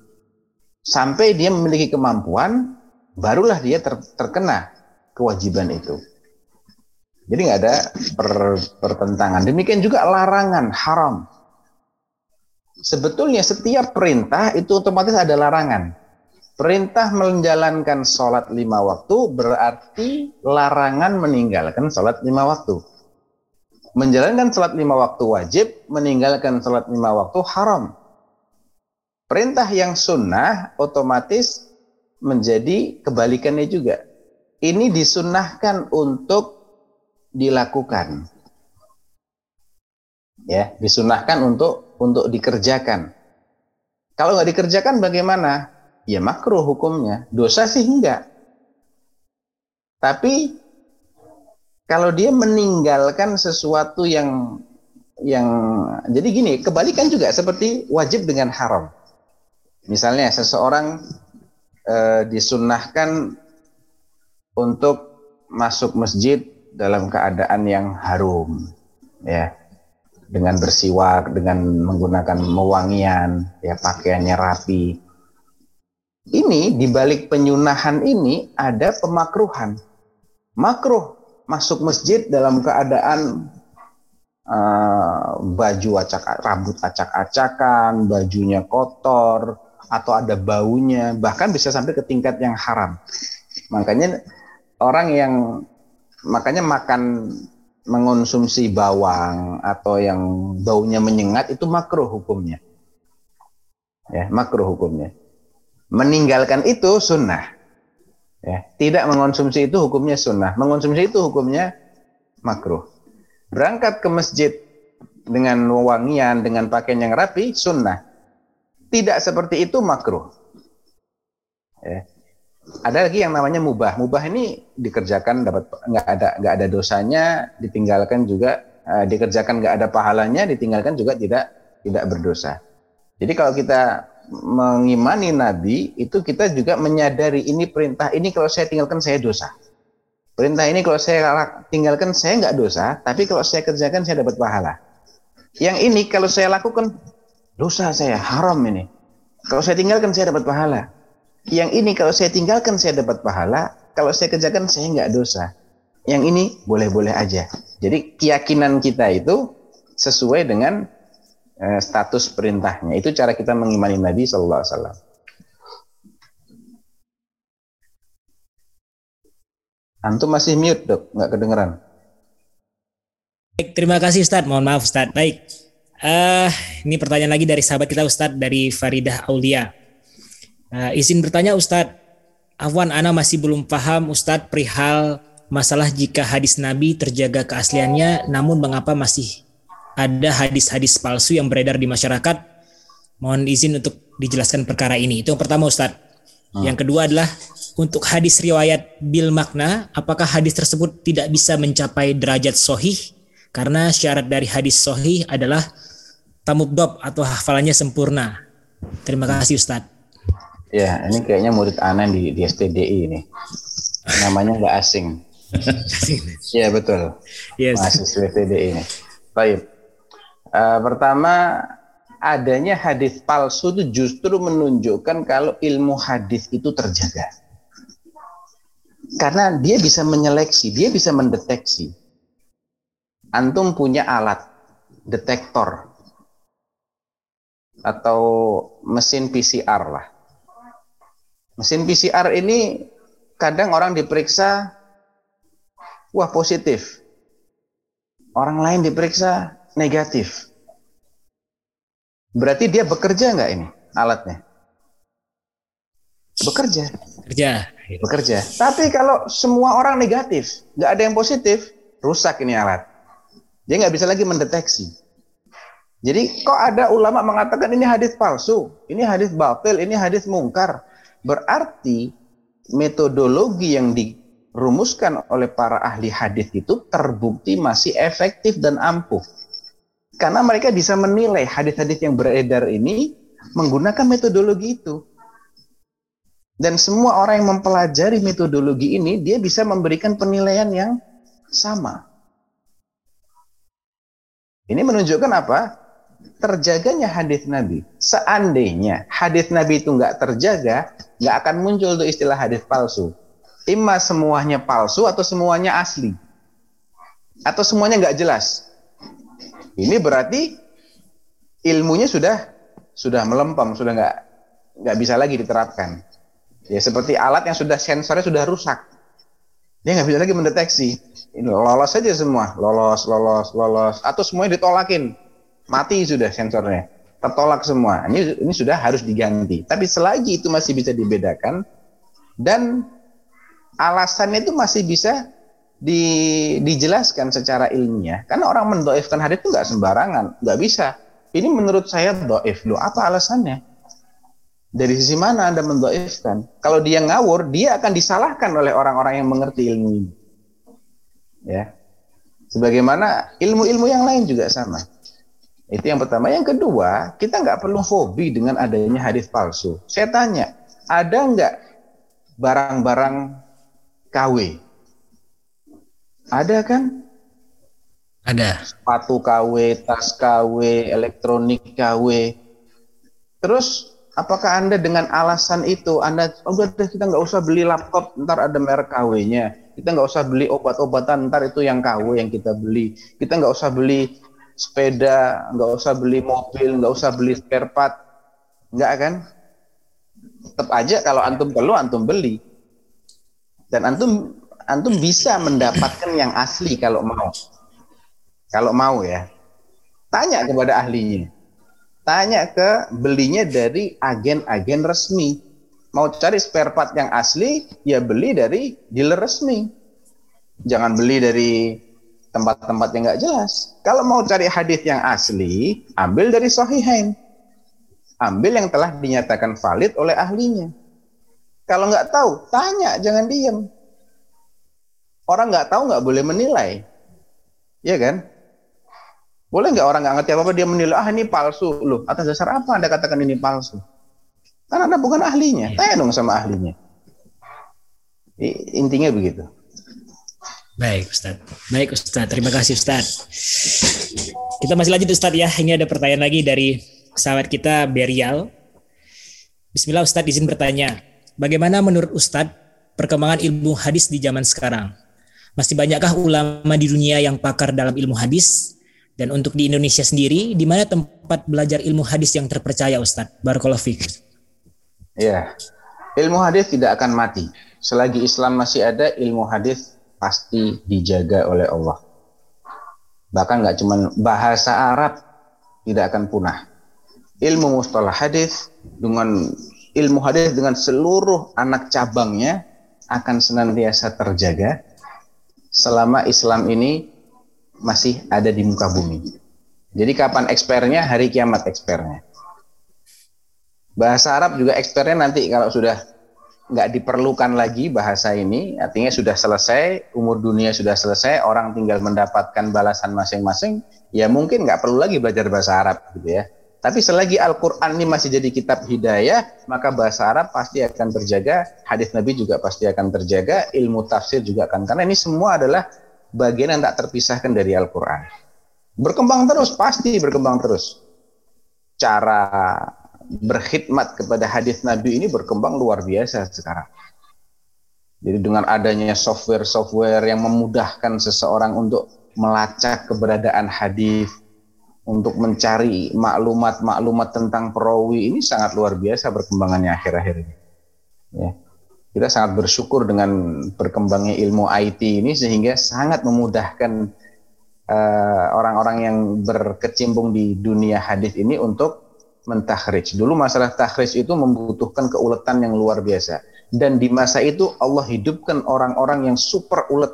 Sampai dia memiliki kemampuan, barulah dia ter terkena kewajiban itu. Jadi nggak ada per, pertentangan. Demikian juga larangan haram. Sebetulnya setiap perintah itu otomatis ada larangan. Perintah menjalankan sholat lima waktu berarti larangan meninggalkan sholat lima waktu. Menjalankan sholat lima waktu wajib, meninggalkan sholat lima waktu haram. Perintah yang sunnah otomatis menjadi kebalikannya juga. Ini disunnahkan untuk dilakukan. Ya, disunahkan untuk untuk dikerjakan. Kalau nggak dikerjakan bagaimana? Ya makruh hukumnya. Dosa sih enggak. Tapi kalau dia meninggalkan sesuatu yang yang jadi gini, kebalikan juga seperti wajib dengan haram. Misalnya seseorang eh, disunahkan untuk masuk masjid dalam keadaan yang harum ya dengan bersiwak dengan menggunakan mewangian ya pakaiannya rapi ini di balik penyunahan ini ada pemakruhan makruh masuk masjid dalam keadaan uh, baju acak rambut acak-acakan bajunya kotor atau ada baunya bahkan bisa sampai ke tingkat yang haram makanya orang yang makanya makan mengonsumsi bawang atau yang baunya menyengat itu makruh hukumnya. Ya, makruh hukumnya. Meninggalkan itu sunnah. Ya, tidak mengonsumsi itu hukumnya sunnah. Mengonsumsi itu hukumnya makruh. Berangkat ke masjid dengan wangian, dengan pakaian yang rapi, sunnah. Tidak seperti itu makruh. Ya ada lagi yang namanya mubah. Mubah ini dikerjakan dapat nggak ada nggak ada dosanya, ditinggalkan juga uh, dikerjakan nggak ada pahalanya, ditinggalkan juga tidak tidak berdosa. Jadi kalau kita mengimani Nabi itu kita juga menyadari ini perintah ini kalau saya tinggalkan saya dosa. Perintah ini kalau saya tinggalkan saya nggak dosa, tapi kalau saya kerjakan saya dapat pahala. Yang ini kalau saya lakukan dosa saya haram ini. Kalau saya tinggalkan saya dapat pahala yang ini kalau saya tinggalkan saya dapat pahala, kalau saya kerjakan saya nggak dosa. Yang ini boleh-boleh aja. Jadi keyakinan kita itu sesuai dengan uh, status perintahnya. Itu cara kita mengimani Nabi Shallallahu Alaihi Wasallam. Antum masih mute dok, nggak kedengeran. Baik, terima kasih Ustadz. Mohon maaf Ustadz. Baik, uh, ini pertanyaan lagi dari sahabat kita Ustadz dari Faridah Aulia. Uh, izin bertanya Ustadz, Afwan Ana masih belum paham Ustadz perihal masalah jika hadis Nabi terjaga keasliannya, namun mengapa masih ada hadis-hadis palsu yang beredar di masyarakat? Mohon izin untuk dijelaskan perkara ini. Itu yang pertama Ustadz. Hmm. Yang kedua adalah untuk hadis riwayat bil makna, apakah hadis tersebut tidak bisa mencapai derajat sohih? Karena syarat dari hadis sohih adalah tamubdob atau hafalannya sempurna. Terima kasih Ustadz. Ya, ini kayaknya murid Ana di, di STDI ini. Namanya nggak [LAUGHS] asing. Iya betul. Yes. Mahasiswa STDI ini. Baik. Uh, pertama, adanya hadis palsu itu justru menunjukkan kalau ilmu hadis itu terjaga. Karena dia bisa menyeleksi, dia bisa mendeteksi. Antum punya alat detektor atau mesin PCR lah Mesin PCR ini kadang orang diperiksa, wah positif. Orang lain diperiksa negatif. Berarti dia bekerja nggak ini alatnya? Bekerja. Bekerja. Bekerja. Tapi kalau semua orang negatif, nggak ada yang positif, rusak ini alat. Dia nggak bisa lagi mendeteksi. Jadi kok ada ulama mengatakan ini hadis palsu, ini hadis batil, ini hadis mungkar. Berarti metodologi yang dirumuskan oleh para ahli hadis itu terbukti masih efektif dan ampuh. Karena mereka bisa menilai hadis-hadis yang beredar ini menggunakan metodologi itu. Dan semua orang yang mempelajari metodologi ini, dia bisa memberikan penilaian yang sama. Ini menunjukkan apa? terjaganya hadis Nabi. Seandainya hadis Nabi itu nggak terjaga, nggak akan muncul tuh istilah hadis palsu. Ima semuanya palsu atau semuanya asli, atau semuanya nggak jelas. Ini berarti ilmunya sudah sudah melempem, sudah nggak nggak bisa lagi diterapkan. Ya seperti alat yang sudah sensornya sudah rusak. Dia nggak bisa lagi mendeteksi. Ini lolos saja semua, lolos, lolos, lolos, atau semuanya ditolakin, mati sudah sensornya, tertolak semua. Ini ini sudah harus diganti. Tapi selagi itu masih bisa dibedakan dan alasannya itu masih bisa di, dijelaskan secara ilmiah. Karena orang mendoifkan hadis itu nggak sembarangan, nggak bisa. Ini menurut saya doif. Loh, apa alasannya? Dari sisi mana Anda mendoifkan? Kalau dia ngawur, dia akan disalahkan oleh orang-orang yang mengerti ilmu ini. Ya. Sebagaimana ilmu-ilmu yang lain juga sama. Itu yang pertama. Yang kedua, kita nggak perlu fobi dengan adanya hadis palsu. Saya tanya, ada nggak barang-barang KW ada kan? Ada. Sepatu KW, tas KW, elektronik KW. Terus apakah Anda dengan alasan itu Anda oh udah kita nggak usah beli laptop ntar ada merek KW-nya. Kita nggak usah beli obat-obatan ntar itu yang KW yang kita beli. Kita nggak usah beli sepeda, nggak usah beli mobil, nggak usah beli spare part. Nggak kan? Tetap aja kalau antum perlu antum beli. Dan antum antum bisa mendapatkan yang asli kalau mau. Kalau mau ya. Tanya kepada ahlinya. Tanya ke belinya dari agen-agen resmi. Mau cari spare part yang asli, ya beli dari dealer resmi. Jangan beli dari tempat-tempat yang nggak jelas. Kalau mau cari hadis yang asli, ambil dari Sahihain. Ambil yang telah dinyatakan valid oleh ahlinya. Kalau nggak tahu, tanya, jangan diam. Orang nggak tahu nggak boleh menilai. Iya kan? Boleh nggak orang nggak ngerti apa-apa dia menilai, ah ini palsu. Loh, atas dasar apa Anda katakan ini palsu? Kan Anda bukan ahlinya. Iya. Tanya dong sama ahlinya. Intinya begitu. Baik Ustaz. Baik Ustaz. Terima kasih Ustaz. Kita masih lanjut Ustaz ya. Ini ada pertanyaan lagi dari sahabat kita Berial. Bismillah Ustaz izin bertanya. Bagaimana menurut Ustaz perkembangan ilmu hadis di zaman sekarang? Masih banyakkah ulama di dunia yang pakar dalam ilmu hadis? Dan untuk di Indonesia sendiri, di mana tempat belajar ilmu hadis yang terpercaya, Ustadz? Barakallahu fiqh. Ya, ilmu hadis tidak akan mati. Selagi Islam masih ada, ilmu hadis pasti dijaga oleh Allah. Bahkan nggak cuma bahasa Arab tidak akan punah. Ilmu mustalah hadis dengan ilmu hadis dengan seluruh anak cabangnya akan senantiasa terjaga selama Islam ini masih ada di muka bumi. Jadi kapan ekspernya? Hari kiamat ekspernya. Bahasa Arab juga ekspernya nanti kalau sudah nggak diperlukan lagi bahasa ini, artinya sudah selesai, umur dunia sudah selesai, orang tinggal mendapatkan balasan masing-masing, ya mungkin nggak perlu lagi belajar bahasa Arab gitu ya. Tapi selagi Al-Quran ini masih jadi kitab hidayah, maka bahasa Arab pasti akan terjaga, hadis Nabi juga pasti akan terjaga, ilmu tafsir juga akan. Karena ini semua adalah bagian yang tak terpisahkan dari Al-Quran. Berkembang terus, pasti berkembang terus. Cara berkhidmat kepada hadis Nabi ini berkembang luar biasa sekarang. Jadi dengan adanya software-software yang memudahkan seseorang untuk melacak keberadaan hadis, untuk mencari maklumat-maklumat tentang perawi ini sangat luar biasa perkembangannya akhir-akhir ini. Ya. Kita sangat bersyukur dengan berkembangnya ilmu IT ini sehingga sangat memudahkan eh, orang-orang uh, yang berkecimpung di dunia hadis ini untuk mentahriz. Dulu masalah tahriz itu membutuhkan keuletan yang luar biasa. Dan di masa itu Allah hidupkan orang-orang yang super ulet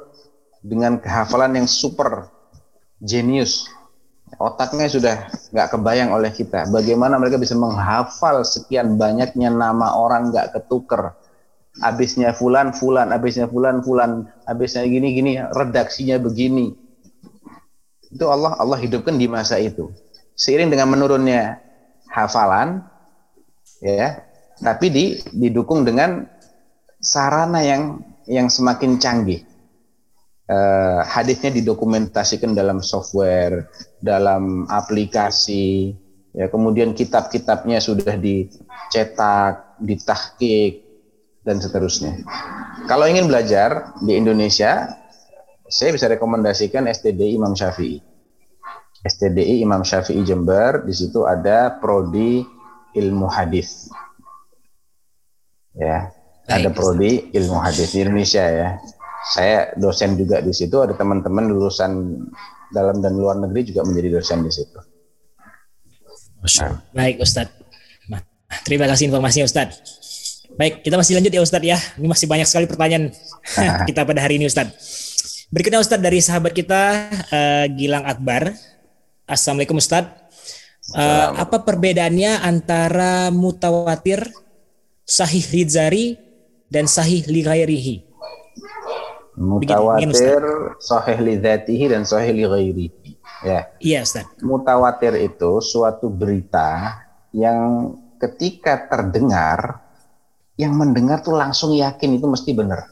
dengan kehafalan yang super jenius otaknya sudah nggak kebayang oleh kita. Bagaimana mereka bisa menghafal sekian banyaknya nama orang nggak ketuker. Habisnya fulan, fulan, habisnya fulan, fulan, habisnya gini, gini, redaksinya begini. Itu Allah Allah hidupkan di masa itu. Seiring dengan menurunnya hafalan, ya, tapi di, didukung dengan sarana yang yang semakin canggih uh, hadisnya didokumentasikan dalam software, dalam aplikasi, ya kemudian kitab-kitabnya sudah dicetak, ditahkik dan seterusnya. Kalau ingin belajar di Indonesia, saya bisa rekomendasikan STDI Imam Syafi'i. STDI Imam Syafi'i Jember, di situ ada prodi ilmu hadis. Ya, ada prodi ilmu hadis di Indonesia ya. Saya dosen juga di situ, ada teman-teman lulusan dalam dan luar negeri juga menjadi dosen di situ. Nah. Baik Ustadz. Nah, terima kasih informasinya Ustadz. Baik, kita masih lanjut ya Ustadz ya. Ini masih banyak sekali pertanyaan [LAUGHS] kita pada hari ini Ustadz. Berikutnya Ustadz dari sahabat kita uh, Gilang Akbar. Assalamualaikum Ustadz. Uh, apa perbedaannya antara mutawatir, sahih rizari, dan sahih lighairihi? Mutawatir, sahih lidzatihi dan sahih lighairihi. Ya. Iya, Ustaz. Mutawatir itu suatu berita yang ketika terdengar yang mendengar tuh langsung yakin itu mesti benar.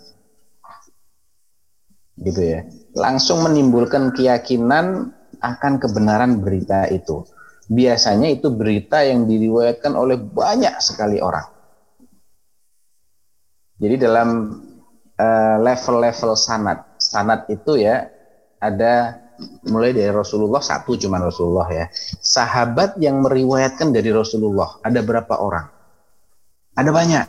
Gitu ya. Langsung menimbulkan keyakinan akan kebenaran berita itu biasanya itu berita yang diriwayatkan oleh banyak sekali orang. Jadi dalam level-level sanat, sanat itu ya ada mulai dari Rasulullah satu cuma Rasulullah ya. Sahabat yang meriwayatkan dari Rasulullah ada berapa orang? Ada banyak.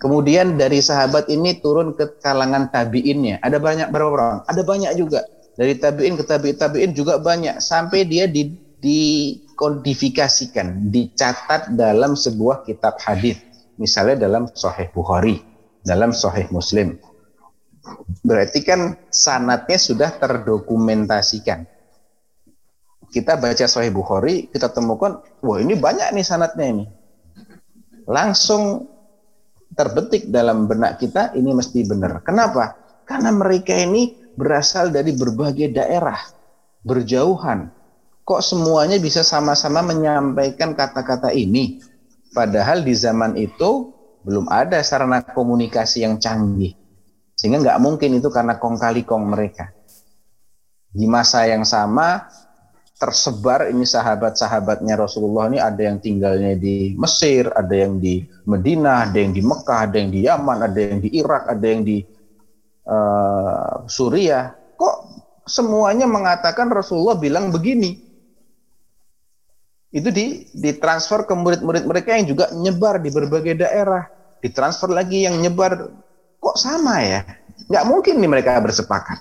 Kemudian dari sahabat ini turun ke kalangan tabiinnya. Ada banyak berapa orang? Ada banyak juga. Dari tabiin ke tabiin tabiin juga banyak sampai dia di dikodifikasikan, dicatat dalam sebuah kitab hadis, misalnya dalam Sahih Bukhari, dalam Sahih Muslim. Berarti kan sanatnya sudah terdokumentasikan. Kita baca Sahih Bukhari, kita temukan, wah ini banyak nih sanatnya ini. Langsung terbetik dalam benak kita, ini mesti benar. Kenapa? Karena mereka ini berasal dari berbagai daerah, berjauhan, kok semuanya bisa sama-sama menyampaikan kata-kata ini? Padahal di zaman itu belum ada sarana komunikasi yang canggih. Sehingga nggak mungkin itu karena kong kali kong mereka. Di masa yang sama tersebar ini sahabat-sahabatnya Rasulullah ini ada yang tinggalnya di Mesir, ada yang di Medina, ada yang di Mekah, ada yang di Yaman, ada yang di Irak, ada yang di uh, Suriah. Kok semuanya mengatakan Rasulullah bilang begini? Itu di ditransfer ke murid-murid mereka yang juga nyebar di berbagai daerah. Ditransfer lagi yang nyebar. Kok sama ya? Nggak mungkin nih mereka bersepakat.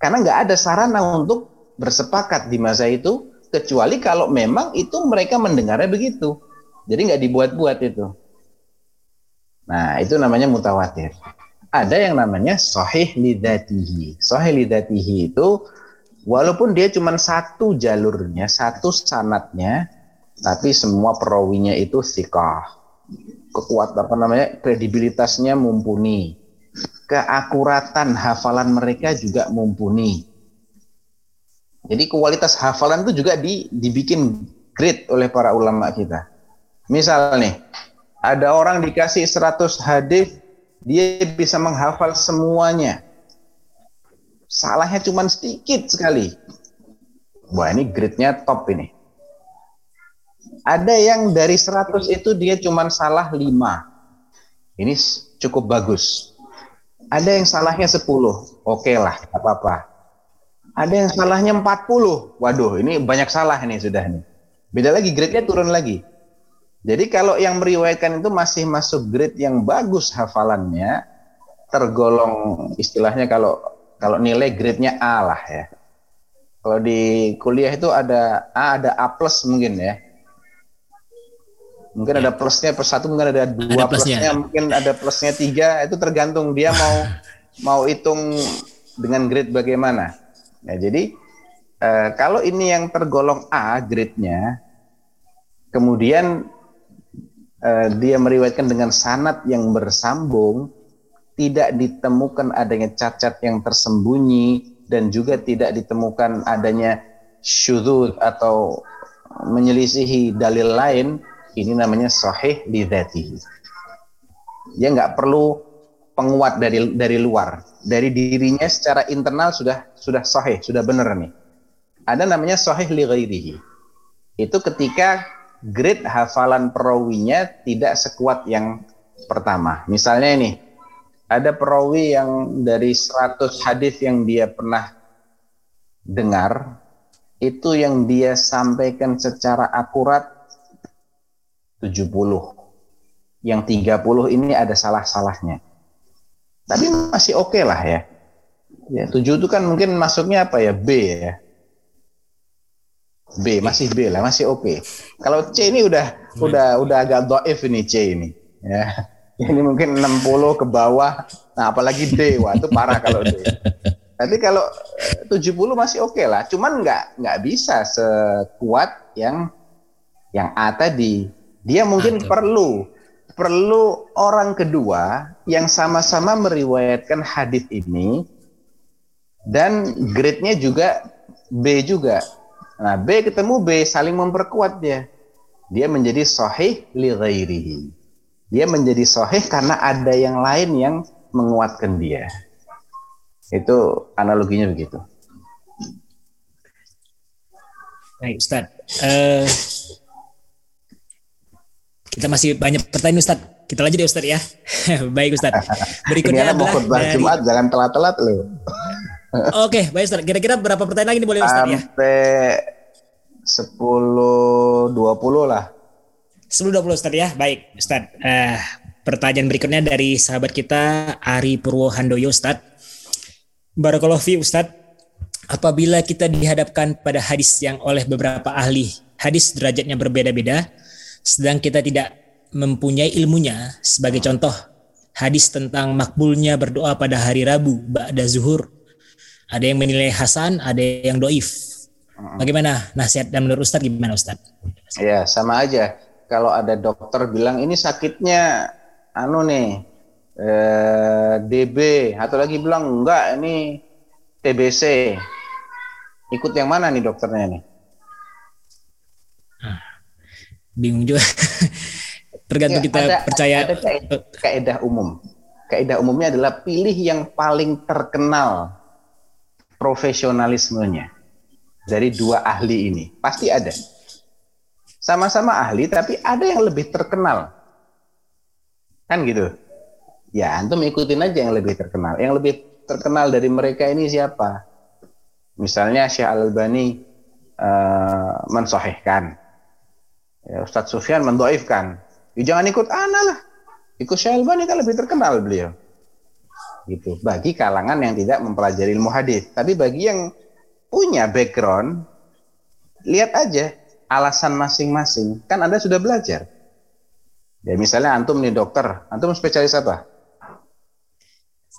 Karena nggak ada sarana untuk bersepakat di masa itu kecuali kalau memang itu mereka mendengarnya begitu. Jadi nggak dibuat-buat itu. Nah itu namanya mutawatir. Ada yang namanya sahih lidatihi. Sahih lidatihi itu walaupun dia cuma satu jalurnya, satu sanatnya, tapi semua perawinya itu sikah. Kekuat apa namanya? kredibilitasnya mumpuni. Keakuratan hafalan mereka juga mumpuni. Jadi kualitas hafalan itu juga di, dibikin great oleh para ulama kita. Misal nih, ada orang dikasih 100 hadis, dia bisa menghafal semuanya salahnya cuma sedikit sekali. Wah ini grade-nya top ini. Ada yang dari 100 itu dia cuma salah 5. Ini cukup bagus. Ada yang salahnya 10. Oke lah, apa-apa. Ada yang salahnya 40. Waduh, ini banyak salah ini sudah nih. Beda lagi, grade-nya turun lagi. Jadi kalau yang meriwayatkan itu masih masuk grade yang bagus hafalannya, tergolong istilahnya kalau kalau nilai grade-nya A lah ya. Kalau di kuliah itu ada A, ada A plus mungkin ya. Mungkin ya. ada plusnya plus satu, mungkin ada dua ada plusnya. plusnya, mungkin ada plusnya tiga. Itu tergantung dia mau [LAUGHS] mau hitung dengan grade bagaimana. Ya, jadi eh, kalau ini yang tergolong A grade-nya, kemudian eh, dia meriwayatkan dengan sanat yang bersambung, tidak ditemukan adanya cacat yang tersembunyi dan juga tidak ditemukan adanya syudud atau menyelisihi dalil lain ini namanya sahih lidhatihi dia nggak perlu penguat dari dari luar. Dari dirinya secara internal sudah sudah sahih sudah benar nih. Ada namanya sahih li ghairihi. Itu ketika grade hafalan perawinya tidak sekuat yang pertama. Misalnya ini ada perawi yang dari 100 hadis yang dia pernah dengar itu yang dia sampaikan secara akurat 70. Yang 30 ini ada salah-salahnya. Tapi masih oke okay lah ya. Ya, tujuh itu kan mungkin masuknya apa ya? B ya. B masih B lah, masih oke. Okay. Kalau C ini udah udah udah agak doif ini C ini. Ya. [LAUGHS] Ini mungkin 60 ke bawah. Nah, apalagi D, wah itu parah kalau D. Tapi kalau 70 masih oke okay lah. Cuman nggak nggak bisa sekuat yang yang A tadi. Dia mungkin Aduh. perlu perlu orang kedua yang sama-sama meriwayatkan hadis ini dan grade-nya juga B juga. Nah, B ketemu B saling memperkuat dia. Dia menjadi sahih li ghairihi. Dia menjadi sahih karena ada yang lain yang menguatkan dia. Itu analoginya begitu. Baik, Ustaz. Uh, kita masih banyak pertanyaan Ustaz. Kita lanjut ya Ustaz ya. [LAUGHS] Baik Ustaz. Berikutnya adalah mau dari... Jumat jangan telat-telat loh. Oke, baik Ustaz. Kira-kira berapa pertanyaan lagi nih boleh Ustaz ya? Sampai 10 20 lah. 10 20 Ustaz ya. Baik, Ustaz. Uh, pertanyaan berikutnya dari sahabat kita Ari Purwo Handoyo Ustaz. Barakallahu fi Ustaz. Apabila kita dihadapkan pada hadis yang oleh beberapa ahli hadis derajatnya berbeda-beda, sedang kita tidak mempunyai ilmunya, sebagai contoh hadis tentang makbulnya berdoa pada hari Rabu, ba'da zuhur, ada yang menilai Hasan, ada yang doif. Bagaimana nasihat dan menurut Ustadz gimana Ustadz? Ya sama aja. Kalau ada dokter bilang ini sakitnya anu nih eh, DB atau lagi bilang enggak ini TBC. Ikut yang mana nih dokternya nih? Ah, bingung juga. [LAUGHS] Tergantung ya, kita ada, percaya. Ada kaidah umum. Kaidah umumnya adalah pilih yang paling terkenal profesionalismenya dari dua ahli ini? Pasti ada. Sama-sama ahli, tapi ada yang lebih terkenal. Kan gitu. Ya, antum ikutin aja yang lebih terkenal. Yang lebih terkenal dari mereka ini siapa? Misalnya Syekh Al-Albani uh. Ya, Ustadz Sufyan mendoifkan. Ya, jangan ikut ana lah. Ikut Syekh Al-Albani kan lebih terkenal beliau gitu bagi kalangan yang tidak mempelajari ilmu hadis tapi bagi yang punya background lihat aja alasan masing-masing. Kan anda sudah belajar. Ya misalnya antum nih dokter. Antum spesialis apa?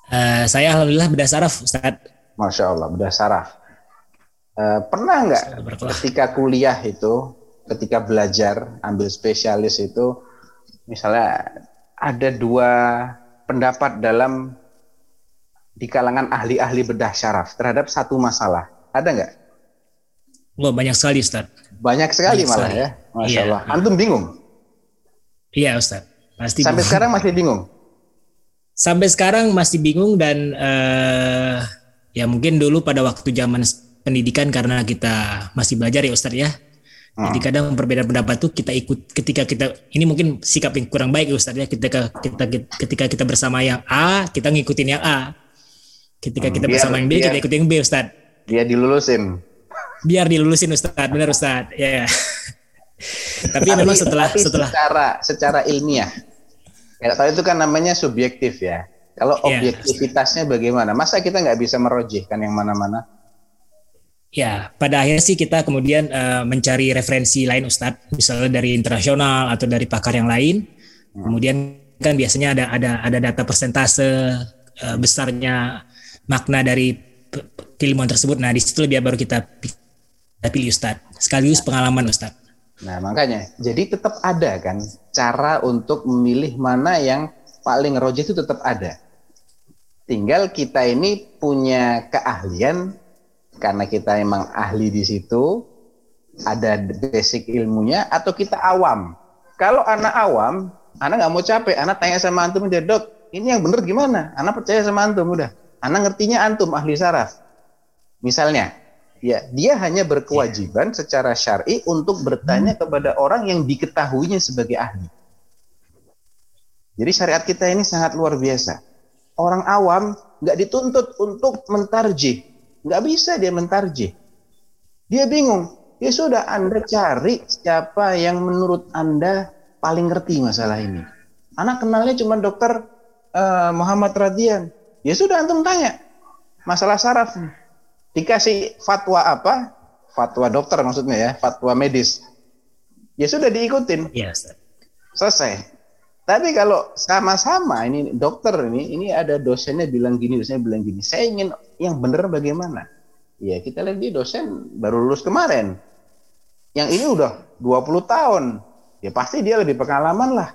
Uh, saya alhamdulillah bedah saraf Ustaz. Masya Allah bedah saraf. Uh, pernah nggak ketika kuliah itu ketika belajar ambil spesialis itu misalnya ada dua pendapat dalam di kalangan ahli-ahli bedah syaraf terhadap satu masalah. Ada nggak? Wah banyak sekali Ustaz. Banyak sekali banyak malah sekali. ya. Masya iya. Allah. Antum bingung? Iya Ustaz. Pasti Sampai bingung. sekarang masih bingung? Sampai sekarang masih bingung dan uh, ya mungkin dulu pada waktu zaman pendidikan karena kita masih belajar ya Ustaz ya. Hmm. Jadi kadang perbedaan pendapat tuh kita ikut ketika kita ini mungkin sikap yang kurang baik ya Ustaz ya ketika kita ketika kita bersama yang A kita ngikutin yang A Ketika kita biar, bersama yang B, biar, kita ikut yang B, Ustaz. Dia dilulusin. Biar dilulusin, Ustaz. Benar, Ustaz. Ya. Yeah. [LAUGHS] tapi, tapi memang setelah tapi setelah secara secara ilmiah, ya tahu itu kan namanya subjektif ya. Kalau yeah. objektivitasnya bagaimana? Masa kita nggak bisa merojihkan yang mana-mana? Ya, pada akhirnya sih kita kemudian uh, mencari referensi lain Ustadz, misalnya dari internasional atau dari pakar yang lain. Hmm. Kemudian kan biasanya ada ada ada data persentase uh, besarnya makna dari keilmuan tersebut. Nah, di situ lebih baru kita pilih Ustaz. Sekaligus pengalaman Ustaz. Nah, makanya jadi tetap ada kan cara untuk memilih mana yang paling roji itu tetap ada. Tinggal kita ini punya keahlian karena kita emang ahli di situ, ada basic ilmunya atau kita awam. Kalau anak awam, anak nggak mau capek, anak tanya sama antum dia dok, ini yang benar gimana? Anak percaya sama antum udah. Anak ngertinya antum ahli saraf. Misalnya, ya dia hanya berkewajiban yeah. secara syar'i untuk bertanya hmm. kepada orang yang diketahuinya sebagai ahli. Jadi syariat kita ini sangat luar biasa. Orang awam nggak dituntut untuk mentarjih, nggak bisa dia mentarjih. Dia bingung. Ya sudah, Anda cari siapa yang menurut Anda paling ngerti masalah ini. Anak kenalnya cuma dokter uh, Muhammad Radian. Ya sudah antum tanya. masalah saraf. Dikasih fatwa apa? Fatwa dokter maksudnya ya, fatwa medis. Ya sudah diikutin. Iya, Ustaz. Selesai. Tapi kalau sama-sama ini dokter ini ini ada dosennya bilang gini, dosennya bilang gini. Saya ingin yang benar bagaimana? Ya kita lihat dia dosen baru lulus kemarin. Yang ini udah 20 tahun. Ya pasti dia lebih pengalaman lah.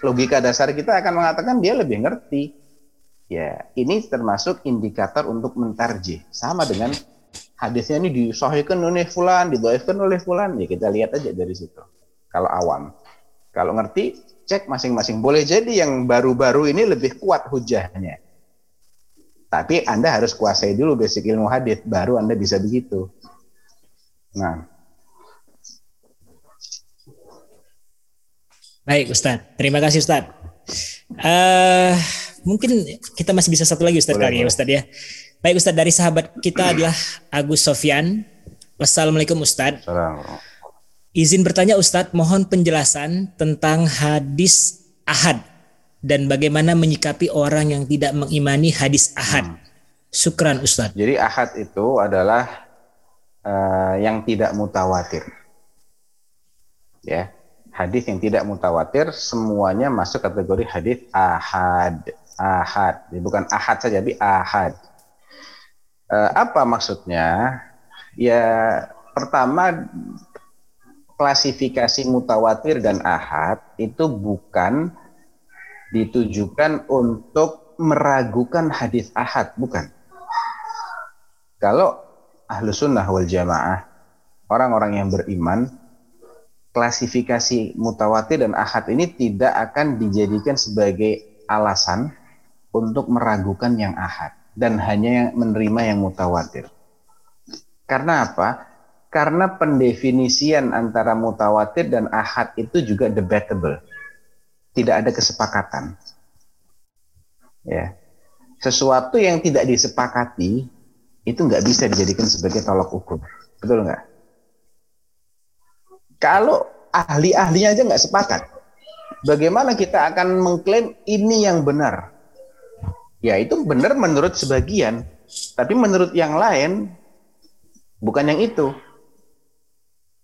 Logika dasar kita akan mengatakan dia lebih ngerti. Ya, ini termasuk indikator untuk mentarjih. Sama dengan hadisnya ini disahihkan oleh fulan, didoifkan oleh fulan. Ya kita lihat aja dari situ. Kalau awam. Kalau ngerti, cek masing-masing. Boleh jadi yang baru-baru ini lebih kuat hujahnya. Tapi Anda harus kuasai dulu basic ilmu hadis, baru Anda bisa begitu. Nah, Baik, Ustadz. Terima kasih, Ustadz. Uh, mungkin kita masih bisa satu lagi, Ustadz, kali ya, Ustadz ya. Baik, Ustadz. Dari sahabat kita adalah Agus Sofyan. Wassalamualaikum, Ustadz. Izin bertanya, Ustadz, mohon penjelasan tentang hadis ahad dan bagaimana menyikapi orang yang tidak mengimani hadis ahad. Hmm. Sukran, Ustadz. Jadi ahad itu adalah uh, yang tidak mutawatir. Ya, hadis yang tidak mutawatir semuanya masuk kategori hadis ahad. Ahad, bukan ahad saja, tapi ahad. E, apa maksudnya? Ya pertama klasifikasi mutawatir dan ahad itu bukan ditujukan untuk meragukan hadis ahad, bukan. Kalau ahlu sunnah wal jamaah, orang-orang yang beriman, klasifikasi mutawatir dan ahad ini tidak akan dijadikan sebagai alasan untuk meragukan yang ahad dan hanya menerima yang mutawatir. Karena apa? Karena pendefinisian antara mutawatir dan ahad itu juga debatable. Tidak ada kesepakatan. Ya. Sesuatu yang tidak disepakati itu nggak bisa dijadikan sebagai tolak ukur. Betul nggak? Kalau ahli-ahlinya aja nggak sepakat, bagaimana kita akan mengklaim ini yang benar? Ya itu benar menurut sebagian, tapi menurut yang lain bukan yang itu.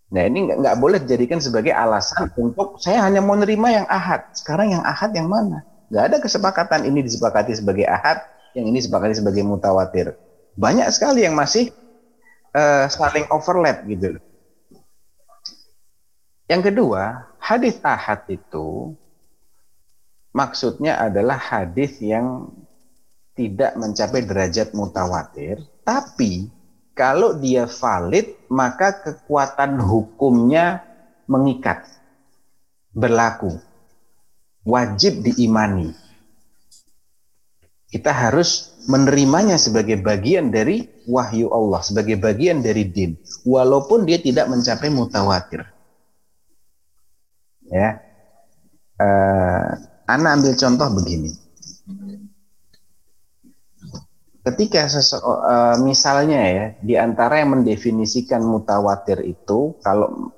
Nah ini nggak, boleh dijadikan sebagai alasan untuk saya hanya mau nerima yang ahad. Sekarang yang ahad yang mana? Nggak ada kesepakatan ini disepakati sebagai ahad, yang ini disepakati sebagai mutawatir. Banyak sekali yang masih uh, saling overlap gitu. Yang kedua, hadis ahad itu maksudnya adalah hadis yang tidak mencapai derajat mutawatir, tapi kalau dia valid, maka kekuatan hukumnya mengikat, berlaku, wajib diimani. Kita harus menerimanya sebagai bagian dari wahyu Allah, sebagai bagian dari din, walaupun dia tidak mencapai mutawatir. Ya, uh, Anda ambil contoh begini. Ketika uh, misalnya ya, di antara yang mendefinisikan mutawatir itu, kalau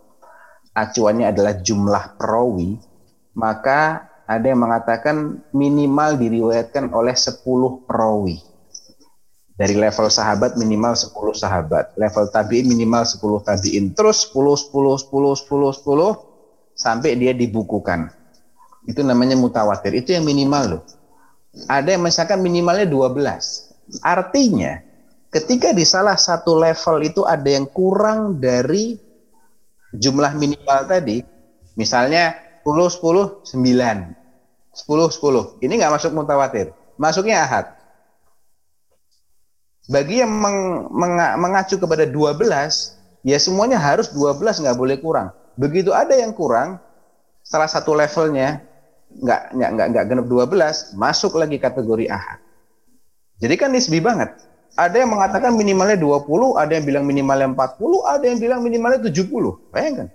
acuannya adalah jumlah perawi, maka ada yang mengatakan minimal diriwayatkan oleh 10 perawi. Dari level sahabat minimal 10 sahabat, level tabi'in minimal 10 tabi'in, terus 10 10 10 10 10 sampai dia dibukukan. Itu namanya mutawatir. Itu yang minimal loh. Ada yang misalkan minimalnya 12. Artinya ketika di salah satu level itu ada yang kurang dari jumlah minimal tadi, misalnya 10 10 9. 10 10. Ini nggak masuk mutawatir. Masuknya ahad. Bagi yang meng, meng, mengacu kepada 12, ya semuanya harus 12 nggak boleh kurang. Begitu ada yang kurang, salah satu levelnya nggak nggak nggak genap 12, masuk lagi kategori ahad. Jadi kan nisbi banget. Ada yang mengatakan minimalnya 20, ada yang bilang minimalnya 40, ada yang bilang minimalnya 70. Bayangkan.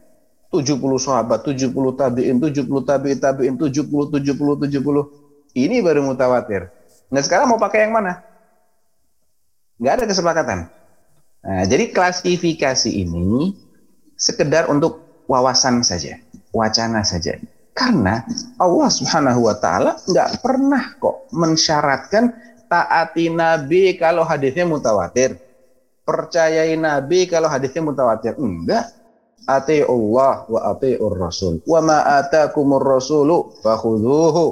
70 sahabat, 70 tabi'in, 70 tabi'in, tabi'in, 70, 70, 70. Ini baru mutawatir. Nah sekarang mau pakai yang mana? Nggak ada kesepakatan. Nah, jadi klasifikasi ini sekedar untuk wawasan saja, wacana saja. Karena Allah Subhanahu wa taala nggak pernah kok mensyaratkan taati Nabi kalau hadisnya mutawatir. Percayai Nabi kalau hadisnya mutawatir. Enggak. Ati Allah wa ati'ur Rasul. Wa ma atakumur rasulu fakhudhuhu.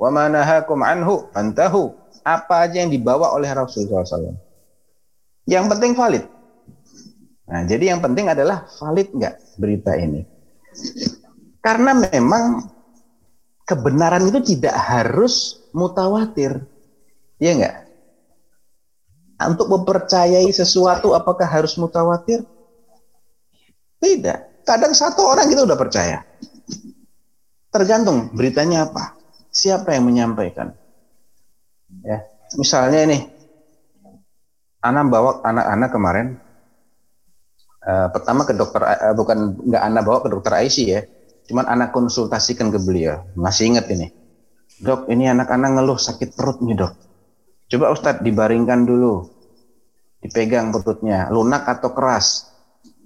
Wa ma nahakum anhu fantahu. Apa aja yang dibawa oleh Rasul SAW. Yang penting valid. Nah, jadi yang penting adalah valid nggak berita ini. Karena memang kebenaran itu tidak harus mutawatir. Iya enggak? Untuk mempercayai sesuatu apakah harus mutawatir? Tidak. Kadang satu orang kita udah percaya. Tergantung beritanya apa. Siapa yang menyampaikan. Ya, misalnya ini, anak bawa anak-anak kemarin uh, pertama ke dokter uh, bukan nggak anak bawa ke dokter Aisyah ya Cuman anak konsultasikan ke beliau. Masih ingat ini. Dok, ini anak-anak ngeluh sakit perut nih dok. Coba Ustadz dibaringkan dulu. Dipegang perutnya. Lunak atau keras?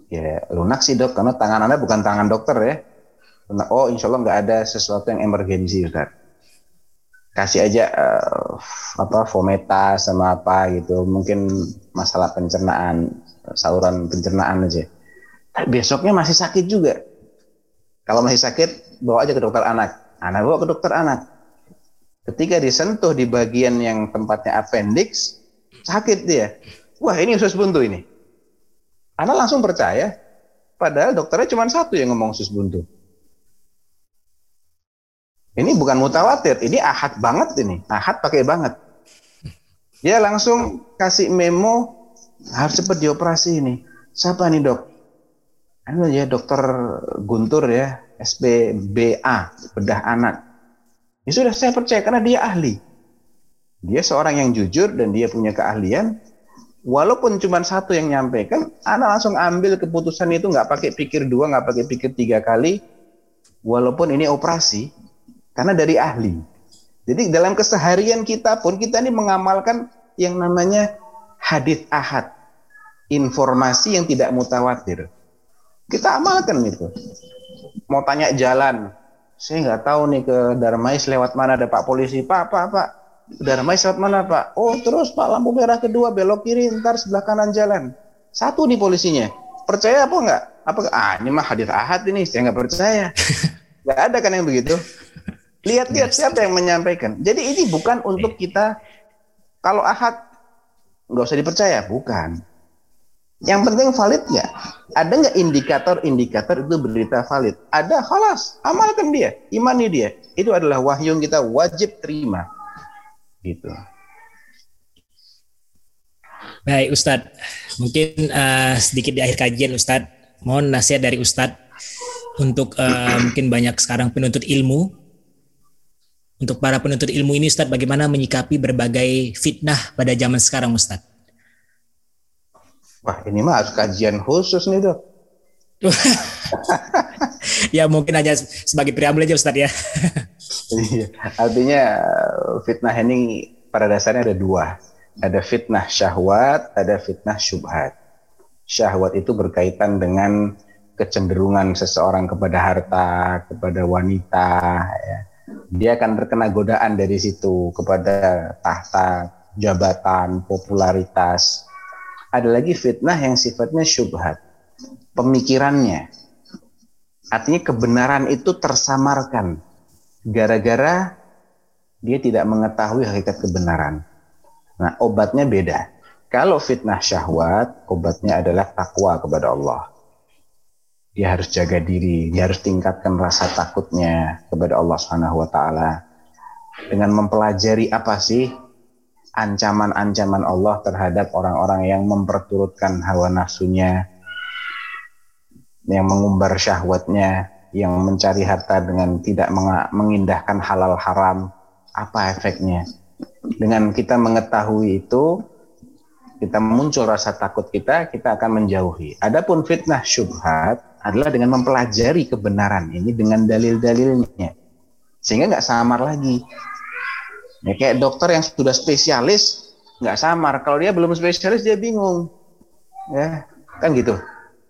Ya lunak sih dok. Karena tangan anda bukan tangan dokter ya. Lunak. Oh insya Allah nggak ada sesuatu yang emergensi Ustadz. Kasih aja uh, apa fometa sama apa gitu. Mungkin masalah pencernaan, saluran pencernaan aja. Besoknya masih sakit juga kalau masih sakit, bawa aja ke dokter anak. Anak bawa ke dokter anak. Ketika disentuh di bagian yang tempatnya appendix, sakit dia. Wah ini usus buntu ini. Anak langsung percaya, padahal dokternya cuma satu yang ngomong usus buntu. Ini bukan mutawatir, ini ahad banget ini. Ahad pakai banget. Dia langsung kasih memo, harus cepat dioperasi ini. Siapa nih dok? anu ya dokter Guntur ya SPBA bedah anak ya sudah saya percaya karena dia ahli. Dia seorang yang jujur dan dia punya keahlian. Walaupun cuma satu yang nyampaikan anak langsung ambil keputusan itu nggak pakai pikir dua nggak pakai pikir tiga kali. Walaupun ini operasi karena dari ahli. Jadi dalam keseharian kita pun kita ini mengamalkan yang namanya hadis ahad. Informasi yang tidak mutawatir. Kita amalkan itu. Mau tanya jalan, saya nggak tahu nih ke Darmais lewat mana ada Pak polisi. Pak, Pak, Pak, Darmais lewat mana Pak? Oh terus Pak lampu merah kedua belok kiri ntar sebelah kanan jalan. Satu nih polisinya. Percaya apa enggak? Apa ah ini mah hadir ahad ini saya nggak percaya. [LAUGHS] Nggak ada kan yang begitu. Lihat-lihat siapa yang menyampaikan. Jadi ini bukan untuk kita kalau ahad nggak usah dipercaya, bukan. Yang penting valid nggak? Ada nggak indikator-indikator itu berita valid? Ada, halas, amalkan dia, imani dia. Itu adalah wahyu yang kita wajib terima. Gitu. Baik Ustadz, mungkin uh, sedikit di akhir kajian Ustadz, mohon nasihat dari Ustadz untuk uh, mungkin banyak sekarang penuntut ilmu. Untuk para penuntut ilmu ini Ustadz, bagaimana menyikapi berbagai fitnah pada zaman sekarang Ustadz? Wah ini mah harus kajian khusus nih dok. [LAUGHS] ya mungkin hanya sebagai preambul aja Ustadz ya. iya, artinya fitnah ini pada dasarnya ada dua. Ada fitnah syahwat, ada fitnah syubhat. Syahwat itu berkaitan dengan kecenderungan seseorang kepada harta, kepada wanita. Ya. Dia akan terkena godaan dari situ kepada tahta, jabatan, popularitas ada lagi fitnah yang sifatnya syubhat. Pemikirannya. Artinya kebenaran itu tersamarkan. Gara-gara dia tidak mengetahui hakikat kebenaran. Nah, obatnya beda. Kalau fitnah syahwat, obatnya adalah takwa kepada Allah. Dia harus jaga diri, dia harus tingkatkan rasa takutnya kepada Allah Subhanahu wa taala dengan mempelajari apa sih ancaman-ancaman Allah terhadap orang-orang yang memperturutkan hawa nafsunya, yang mengumbar syahwatnya, yang mencari harta dengan tidak mengindahkan halal haram, apa efeknya? Dengan kita mengetahui itu, kita muncul rasa takut kita, kita akan menjauhi. Adapun fitnah syubhat adalah dengan mempelajari kebenaran ini dengan dalil-dalilnya, sehingga nggak samar lagi Ya kayak dokter yang sudah spesialis nggak samar. Kalau dia belum spesialis dia bingung. Ya, kan gitu.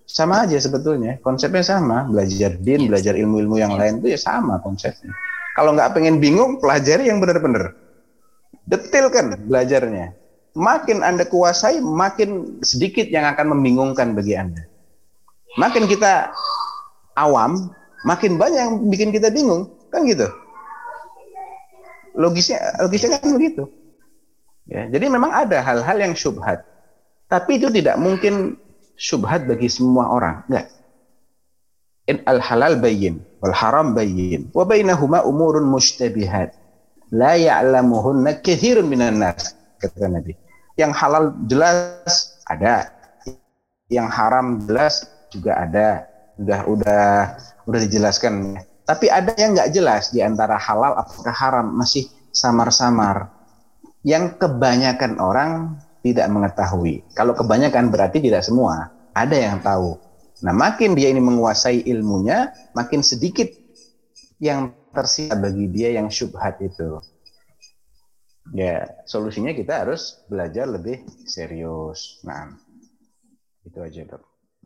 Sama aja sebetulnya. Konsepnya sama. Belajar din, belajar ilmu-ilmu yang lain itu ya sama konsepnya. Kalau nggak pengen bingung, pelajari yang benar-benar. Detilkan belajarnya. Makin Anda kuasai, makin sedikit yang akan membingungkan bagi Anda. Makin kita awam, makin banyak yang bikin kita bingung, kan gitu. Logisnya logisnya kan begitu. Ya, jadi memang ada hal-hal yang syubhat. Tapi itu tidak mungkin syubhat bagi semua orang. Enggak. In al halal bayyin wal haram bayyin wa bainahuma umurun mushtabihat la ya'lamuhunna katsirun minan nas kata Nabi. Yang halal jelas ada, yang haram jelas juga ada. Udah udah udah dijelaskan. Tapi ada yang nggak jelas di antara halal apakah haram masih samar-samar. Yang kebanyakan orang tidak mengetahui. Kalau kebanyakan berarti tidak semua. Ada yang tahu. Nah, makin dia ini menguasai ilmunya, makin sedikit yang tersisa bagi dia yang syubhat itu. Ya, solusinya kita harus belajar lebih serius. Nah, itu aja, Dok.